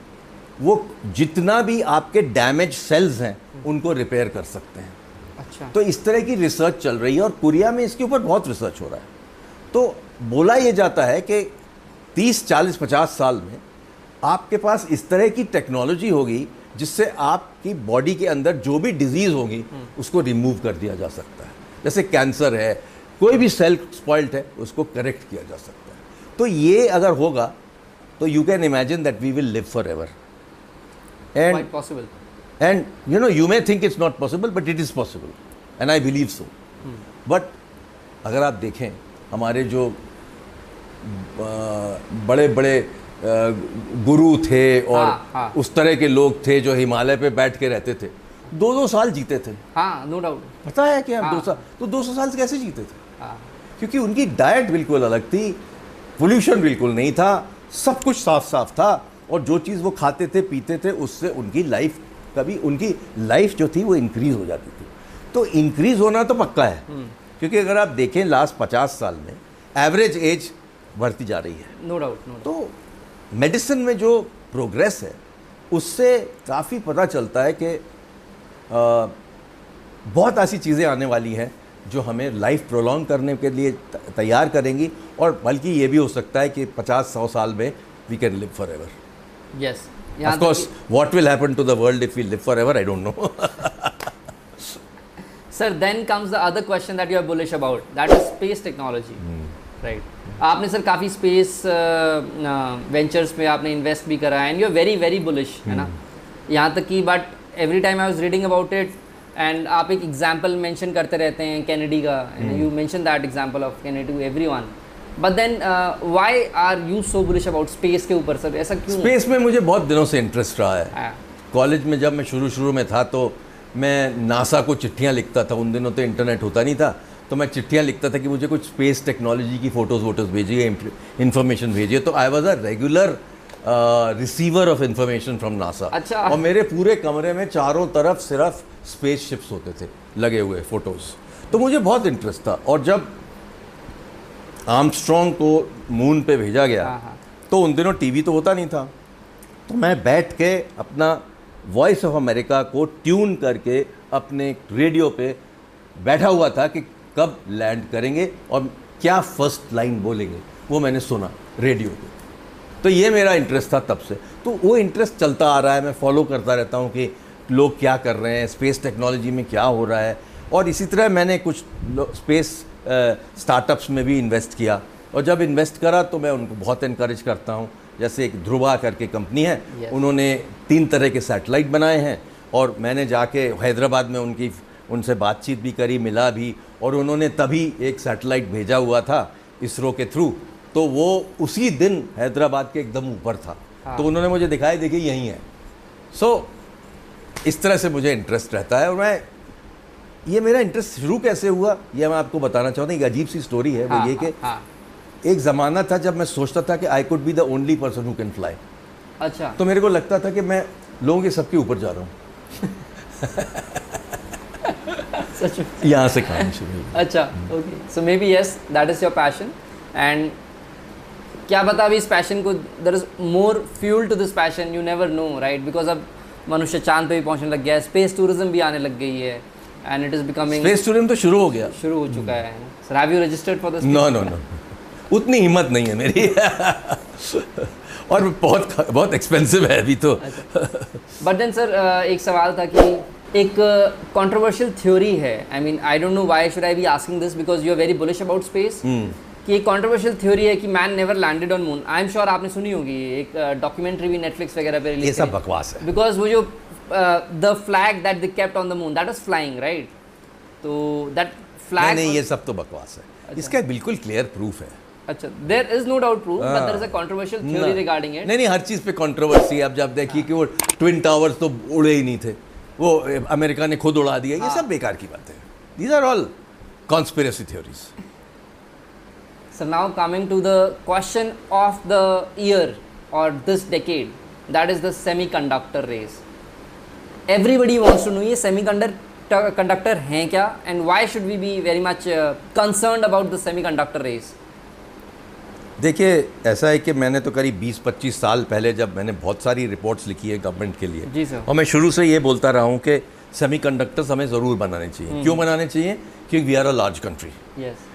वो जितना भी आपके डैमेज सेल्स हैं उनको रिपेयर कर सकते हैं। अच्छा। तो इस तरह की रिसर्च चल रही है और कोरिया में इसके ऊपर बहुत रिसर्च हो रहा है। तो बोला ये जाता है कि 30 40 50 साल में आपके पास इस तरह की टेक्नोलॉजी होगी जिससे आपकी बॉडी के अंदर जो भी डिज़ीज़ होगी उसको रिमूव कर दिया जा सकता है। जैसे कैंसर है कोई भी सेल स्पॉइल्ड है उसको करेक्ट किया जा सकता है। तो ये अगर होगा तो you can imagine that we will live forever and quite possible And you know, you may think it's not possible, but it is possible. And I believe so. Hmm. But अगर आप देखें हमारे जो बड़े बड़े गुरु थे और हाँ, हाँ। उस तरह के लोग थे जो हिमालय पे बैठ के रहते थे दो दो साल जीते थे हाँ नो डाउट पता है कि आप हाँ। दो साल तो दो सौ साल से कैसे जीते थे हाँ क्योंकि उनकी डाइट बिल्कुल अलग थी पोल्यूशन बिल्कुल नहीं था सब कुछ साफ़ साफ़ था और जो चीज़ वो खाते थे पीते थे उससे उनकी लाइफ कभी उनकी लाइफ जो थी वो इंक्रीज हो जाती थी। तो इंक्रीज होना तो पक्का है। क्योंकि अगर आप देखें लास्ट पचास साल में एवरेज एज बढ़ती जा रही है। नो डाउट नो तो मेडिसिन में जो प्रोग्रेस है उससे काफ़ी पता चलता है कि बहुत ऐसी चीज़ें आने वाली हैं जो हमें लाइफ प्रोलॉन्ग करने के लिए तैयार करेंगी। और बल्कि ये भी हो सकता है कि पचास सौ साल में we can live forever yes Of course, what will happen to the world if we live forever, I don't know. Sir, then comes the other question that you are bullish about. That is space technology. hmm. Right. आपने sir काफ़ी space ventures में आपने invest भी करा and you are very very bullish है ना यहाँ तक कि but every time I was reading about it and आप एक एग्जांपल मेंशन करते रहते हैं कैनेडी का you mention that example of Kennedy to everyone but then why are you so bullish about space के ऊपर सर ऐसा क्यों स्पेस में मुझे बहुत दिनों से इंटरेस्ट रहा है। हाँ, कॉलेज में जब मैं शुरू शुरू में था तो मैं नासा को चिट्ठियाँ लिखता था। उन दिनों तो इंटरनेट होता नहीं था। तो मैं चिट्ठियाँ लिखता था कि मुझे कुछ स्पेस टेक्नोलॉजी की फ़ोटोज़ वोटोज़ भेजिए इन्फॉर्मेशन भेजिए। तो I was a regular receiver of information from NASA अच्छा। और मेरे पूरे कमरे में चारों तरफ़ सिर्फ़ स्पेस शिप्स होते थे लगे हुए फ़ोटोज़ तो मुझे बहुत इंटरेस्ट था। और जब आर्मस्ट्रॉन्ग को मून पे भेजा गया। हाँ, हाँ। तो उन दिनों टीवी तो होता नहीं था। तो मैं बैठ के अपना वॉइस ऑफ़ अमेरिका को ट्यून करके अपने रेडियो पे बैठा हुआ था कि कब लैंड करेंगे और क्या फ़र्स्ट लाइन बोलेंगे। वो मैंने सुना रेडियो पे। तो ये मेरा इंटरेस्ट था तब से। तो वो इंटरेस्ट चलता आ रहा है। मैं फॉलो करता रहता हूँ कि लोग क्या कर रहे हैं स्पेस टेक्नोलॉजी में क्या हो रहा है। और इसी तरह मैंने कुछ स्पेस स्टार्टअप्स में भी इन्वेस्ट किया। और जब इन्वेस्ट करा तो मैं उनको बहुत इनक्रेज करता हूँ। जैसे एक ध्रुवा करके कंपनी है Yes. उन्होंने तीन तरह के सैटेलाइट बनाए हैं। और मैंने जाके हैदराबाद में उनकी उनसे बातचीत भी करी मिला भी। और उन्होंने तभी एक सैटेलाइट भेजा हुआ था इसरो के थ्रू तो वो उसी दिन हैदराबाद के एकदम ऊपर था। हाँ। तो उन्होंने मुझे दिखाया देखिए यही है। सो so, इस तरह से मुझे इंटरेस्ट रहता है। और मैं ये मेरा इंटरेस्ट शुरू कैसे हुआ ये मैं आपको बताना चाहता हूँ एक अजीब सी स्टोरी है वो हाँ, ये कि हाँ, एक ज़माना था जब मैं सोचता था कि I could be the only person who can fly अच्छा। तो मेरे को लगता था कि मैं लोगों के सबके ऊपर जा रहा हूँ। यहाँ से कहानी शुरू अच्छा okay so maybe yes that is your passion and क्या पता अभी इस पैशन को there is more fuel to this passion you never know right because अब मनुष्य चाँद पे भी पहुँचने लग गया है स्पेस टूरिज़्म भी आने लग गई है। And it is becoming space tourism तो शुरू हो गया। शुरू हो चुका है। Sir have you registered for this no no no उतनी हिम्मत नहीं है मेरी। और बहुत बहुत एक्सपेंसिव है अभी तो। बट देन सर एक सवाल था कि एक कंट्रोवर्शियल थ्योरी है। I mean I don't know why should I be asking this because you are very bullish about space कि एक कंट्रोवर्शियल थ्योरी है कि man never landed on moon I am sure आपने सुनी होगी एक डॉक्यूमेंट्री भी नेटफ्लिक्स वगैरह पे रिलीज़ ये सब बकवास है। बिकॉज़ वो जो the flag that they kept on the moon that was flying right तो दैट नहीं फ्लैग नहीं ये सब तो बकवास है। इसका बिल्कुल क्लियर प्रूफ है। अच्छा there is no doubt proof but हाँ। There is a controversial theory regarding it नहीं नहीं हर चीज़ पे कंट्रोवर्सी है। अब जब देखिए कि वो ट्विन टावर्स तो उड़े ही नहीं थे। वो अमेरिका ने खुद उड़ा दिया। ये सब बेकार की बात है। These are all conspiracy theories So now coming to the question of the year or this decade, that is the semiconductor race. everybody wants to know ye semiconductor conductor hain kya and why should we be very much uh, concerned about the semiconductor race? देखिए ऐसा है कि मैंने तो करीब 20-25 साल पहले जब मैंने बहुत सारी रिपोर्ट्स लिखी है गवर्नमेंट के लिए जी सर और मैं शुरू से ये बोलता रहा हूँ कि सेमी सेमीकंडक्टर्स हमें ज़रूर बनाने चाहिए। हम्म। क्यों बनाने चाहिए? क्योंकि we are a large country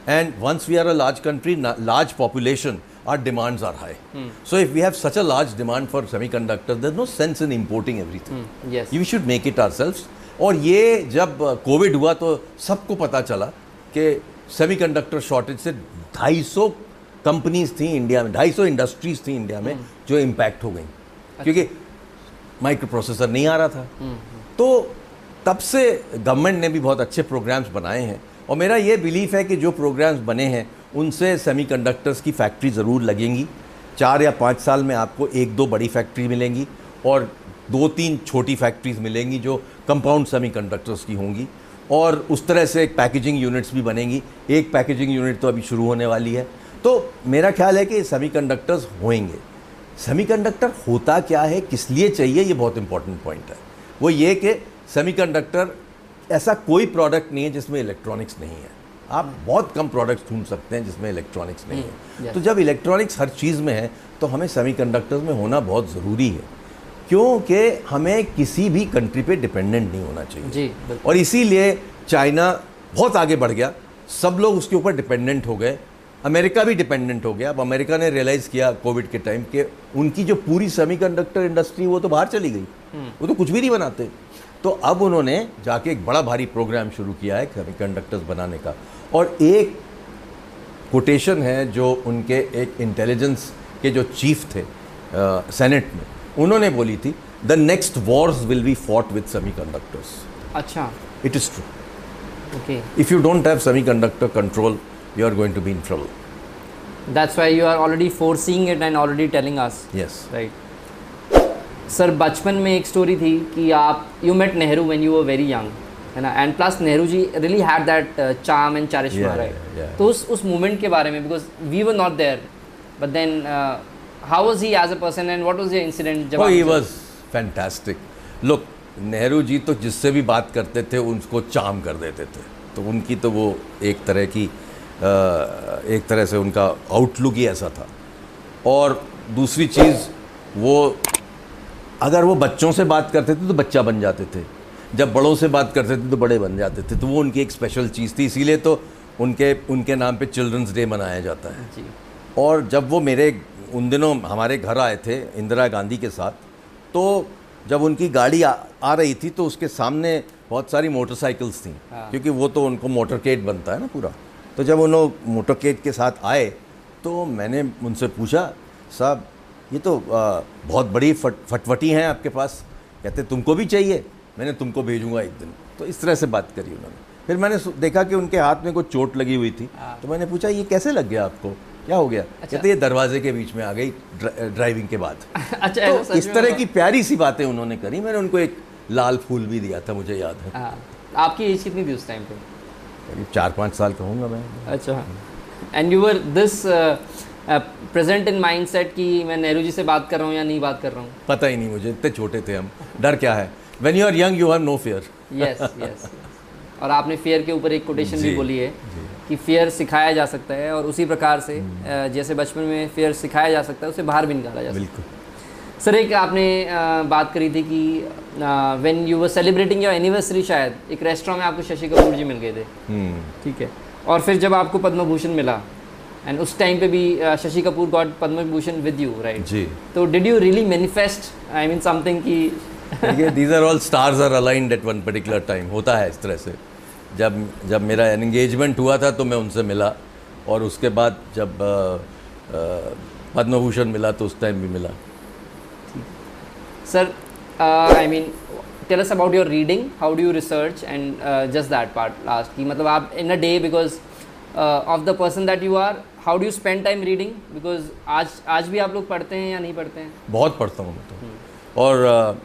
and once we are a large country large population our demands are high. So if we have such a large demand for semiconductors, there's no sense in importing everything. hmm, yes We should make it ourselves. और ये जब Covid हुआ तो सबको पता चला कि semiconductor shortage से 250 कंपनीज़ थी इंडिया में 250 इंडस्ट्रीज़ थी इंडिया में जो इम्पैक्ट हो गई क्योंकि माइक्रो प्रोसेसर नहीं आ रहा था तो तब से गवर्नमेंट ने भी बहुत अच्छे प्रोग्राम्स बनाए हैं और मेरा ये बिलीफ है कि जो प्रोग्राम्स बने हैं, उनसे सेमीकंडक्टर्स की फैक्ट्री ज़रूर लगेंगी। चार या पाँच साल में आपको एक दो बड़ी फैक्ट्री मिलेंगी और दो तीन छोटी फैक्ट्रीज मिलेंगी जो कंपाउंड सेमीकंडक्टर्स की होंगी। और उस तरह से एक पैकेजिंग यूनिट्स भी बनेंगी। एक पैकेजिंग यूनिट तो अभी शुरू होने वाली है। तो मेरा ख्याल है कि सेमीकंडक्टर्स होंगे सेमीकंडक्टर होता क्या है? किस लिए चाहिए? ये बहुत इंपॉर्टेंट पॉइंट है। वो ये कि सेमीकंडक्टर ऐसा कोई प्रोडक्ट नहीं है जिसमें इलेक्ट्रॉनिक्स नहीं है। आप बहुत कम प्रोडक्ट्स ढूंढ सकते हैं जिसमें इलेक्ट्रॉनिक्स नहीं है। तो जब इलेक्ट्रॉनिक्स हर चीज़ में है तो हमें सेमीकंडक्टर्स में होना बहुत ज़रूरी है। क्योंकि हमें किसी भी कंट्री पे डिपेंडेंट नहीं होना चाहिए। जी और इसीलिए चाइना बहुत आगे बढ़ गया। सब लोग उसके ऊपर डिपेंडेंट हो गए। अमेरिका भी डिपेंडेंट हो गया। अब अमेरिका ने रियलाइज़ किया कोविड के टाइम कि उनकी जो पूरी सेमीकंडक्टर इंडस्ट्री वो तो बाहर चली गई। वो तो कुछ भी नहीं बनाते। तो अब उन्होंने जाके एक बड़ा भारी प्रोग्राम शुरू किया है सेमीकंडक्टर्स बनाने का। और एक कोटेशन है जो उनके एक इंटेलिजेंस के जो चीफ थे सेनेट में उन्होंने बोली थी the next wars will be fought with semiconductors अच्छा। It is true okay if you don't have semiconductor control you are going to be in trouble. That's why you are already foreseeing it and already telling us. Yes. Right sir बचपन में एक story थी कि आप you met Nehru when you were very young है ना? And plus Nehru ji really had that charm and charisma right तो उस उस मोमेंट के बारे में because we were not there but then how was he as a person and what was your incident जब he was fantastic. Look Nehru ji तो जिससे भी बात करते थे उनको चाम कर देते थे। तो उनकी तो वो एक तरह की अ, एक तरह से उनका आउटलुक ही ऐसा था। और दूसरी चीज़ वो अगर वो बच्चों से बात करते थे तो बच्चा बन जाते थे। जब बड़ों से बात करते थे तो बड़े बन जाते थे। तो वो उनकी एक स्पेशल चीज़ थी। इसीलिए तो उनके उनके नाम पे चिल्ड्रंस डे मनाया जाता है। जी। और जब वो मेरे उन दिनों हमारे घर आए थे इंदिरा गांधी के साथ तो जब उनकी गाड़ी आ, आ रही थी तो उसके सामने बहुत सारी मोटरसाइकिल्स थी। हाँ। क्योंकि वो तो उनको मोटरकेट बनता है ना पूरा। तो जब उन्होंने मोटरकेट के साथ आए तो मैंने उनसे पूछा साहब ये तो आ, बहुत बड़ी फट फटवटी हैं आपके पास। कहते तुमको भी चाहिए? मैंने तुमको भेजूँगा एक दिन। तो इस तरह से बात करी उन्होंने। फिर मैंने देखा कि उनके हाथ में कोई चोट लगी हुई थी। हाँ। तो मैंने पूछा ये कैसे लग गया आपको? क्या हो गया? अच्छा। कहते ये दरवाजे के बीच में आ गई ड्रा- ड्राइविंग के बाद। अच्छा तो इस तरह की प्यारी सी बातें उन्होंने करी। मैंने उनको एक लाल फूल भी दिया था मुझे याद है। हाँ। आपकी एज कितनी थी उस टाइम पे? करीब चार पाँच साल कहूँगा मैं। अच्छा। And you were this present in mind set कि मैं नेहरू जी से बात कर रहा हूँ या नहीं बात कर रहा हूँ। पता ही नहीं मुझे इतने छोटे थे हम। डर क्या है? When you are young you have no fear yes yes और आपने फेयर के ऊपर एक कोटेशन भी बोली है कि फेयर सिखाया जा सकता है और उसी प्रकार से जैसे बचपन में फेयर सिखाया जा सकता है उसे बाहर भी निकाला जा सकता बिल्कुल। है सर एक आपने बात करी थी कि when you were celebrating your anniversary शायद एक रेस्टोरेंट में आपको शशि कपूर जी मिल गए थे। हम्म। ठीक है? और फिर जब आपको पद्म भूषण मिला एंड उस टाइम पे भी Shashi Kapoor got Padma Bhushan with you right ji. तो did you really manifest I mean something कि these are all stars are aligned at one particular time होता है इस तरह से। जब जब मेरा एंगेजमेंट हुआ था तो मैं उनसे मिला और उसके बाद जब अ, अ, पद्म भूषण मिला तो उस टाइम भी मिला। Sir I mean us about your reading. How do you research and uh, just that part last कि मतलब आप in a day because uh, the person that you are how do do you spend time reading? Because आज आज भी आप लोग पढ़ते हैं या नहीं पढ़ते हैं? बहुत पढ़ता हूँ मैं तो और अ,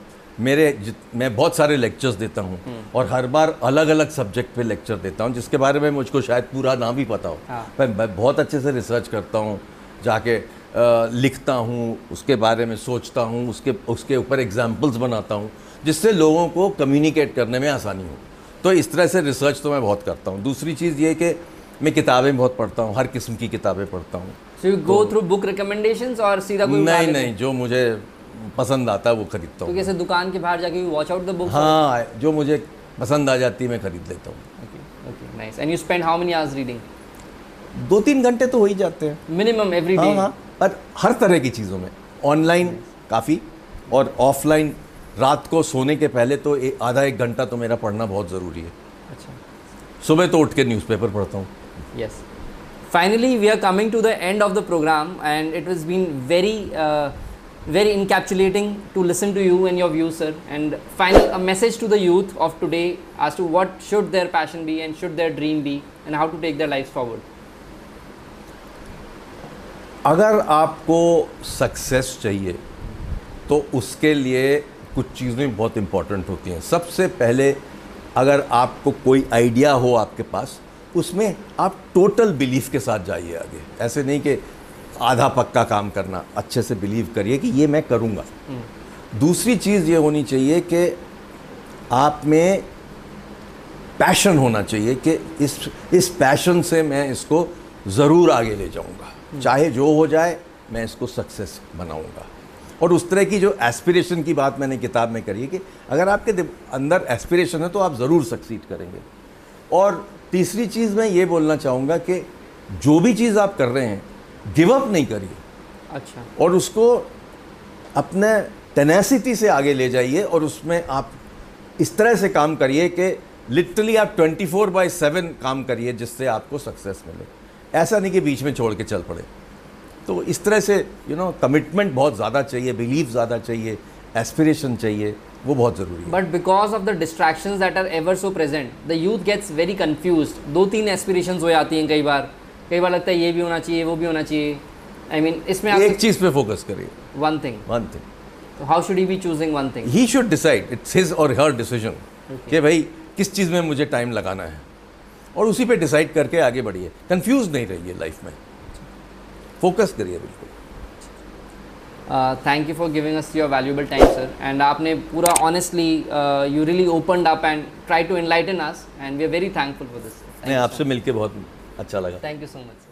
मेरे मैं बहुत सारे लेक्चर्स देता हूँ और हर बार अलग अलग सब्जेक्ट पे लेक्चर देता हूँ जिसके बारे में मुझको शायद पूरा ना भी पता हो हाँ। पर मैं बहुत अच्छे से रिसर्च करता हूँ जाके अ, लिखता हूँ उसके बारे में सोचता हूँ उसके उसके ऊपर एग्जाम्पल्स बनाता हूँ जिससे लोगों को कम्युनिकेट करने में आसानी हो तो इस तरह से रिसर्च तो मैं बहुत करता हूँ दूसरी चीज़ ये कि मैं किताबें बहुत पढ़ता हूँ हर किस्म की किताबें पढ़ता हूँ। Through book recommendations और सीधा कोई नहीं नहीं जो मुझे पसंद आता है वो खरीदता हूँ। कैसे दुकान के बाहर जाके वॉच आउट द बुक हाँ जो मुझे पसंद आ जाती है मैं खरीद लेता हूँ। Okay nice and you spend how many hours reading दो तीन घंटे तो हो ही जाते हैं। मिनिमम एवरी हाँ डे हाँ पर हर तरह की चीज़ों में। ऑनलाइन काफ़ी और ऑफलाइन रात को सोने के पहले तो आधा एक घंटा तो मेरा पढ़ना बहुत ज़रूरी है। अच्छा। सुबह तो उठ के न्यूज़पेपर पढ़ता हूँ। Yes. Finally, we are coming to the end of the program, and it has been very, uh, very encapsulating to listen to you and your views, sir. And final, a message to the youth of today as to what should their passion be and should their dream be, and how to take their lives forward. अगर आपको success चाहिए तो उसके लिए कुछ चीज़ें बहुत important होती हैं सबसे पहले अगर आपको कोई आइडिया हो आपके पास उसमें आप टोटल बिलीफ के साथ जाइए आगे। ऐसे नहीं कि आधा पक्का काम करना अच्छे से बिलीव करिए कि ये मैं करूँगा। दूसरी चीज़ ये होनी चाहिए कि आप में पैशन होना चाहिए कि इस इस पैशन से मैं इसको ज़रूर आगे ले जाऊँगा। चाहे जो हो जाए मैं इसको सक्सेस बनाऊँगा। और उस तरह की जो एस्पिरेशन की बात मैंने किताब में करी है कि अगर आपके अंदर एस्पिरेशन है तो आप ज़रूर सक्सीड करेंगे। और तीसरी चीज़ मैं ये बोलना चाहूँगा कि जो भी चीज़ आप कर रहे हैं गिव अप नहीं करिए। अच्छा। और उसको अपने टेनेसिटी से आगे ले जाइए और उसमें आप इस तरह से काम करिए कि लिटरली आप 24 फोर बाई सेवन काम करिए जिससे आपको सक्सेस मिले। ऐसा नहीं कि बीच में छोड़ के चल पड़े। तो इस तरह से यू नो कमिटमेंट बहुत ज़्यादा चाहिए बिलीव ज़्यादा चाहिए एस्पिरेशन चाहिए। वो बहुत ज़रूरी है। But because of the distraction that are ever so present, the youth gets very confused. दो तीन एस्पिरेशन हो जाती हैं कई बार। कई बार लगता है ये भी होना चाहिए वो भी होना चाहिए। आई I मीन mean, इसमें एक चीज़ पे फोकस करिए। One thing one thing how should he be choosing one thing he should decide it's his और हर डिसीज़न कि भाई किस चीज़ में मुझे टाइम लगाना है। और उसी पे डिसाइड करके आगे बढ़िए। कंफ्यूज नहीं रहिए लाइफ में। फोकस करिए बिल्कुल। Thank you for giving us your valuable time sir and आपने पूरा honestly you really opened up and try to enlighten us and we are very thankful for this आपसे मिलकर बहुत अच्छा लगा। Thank you so much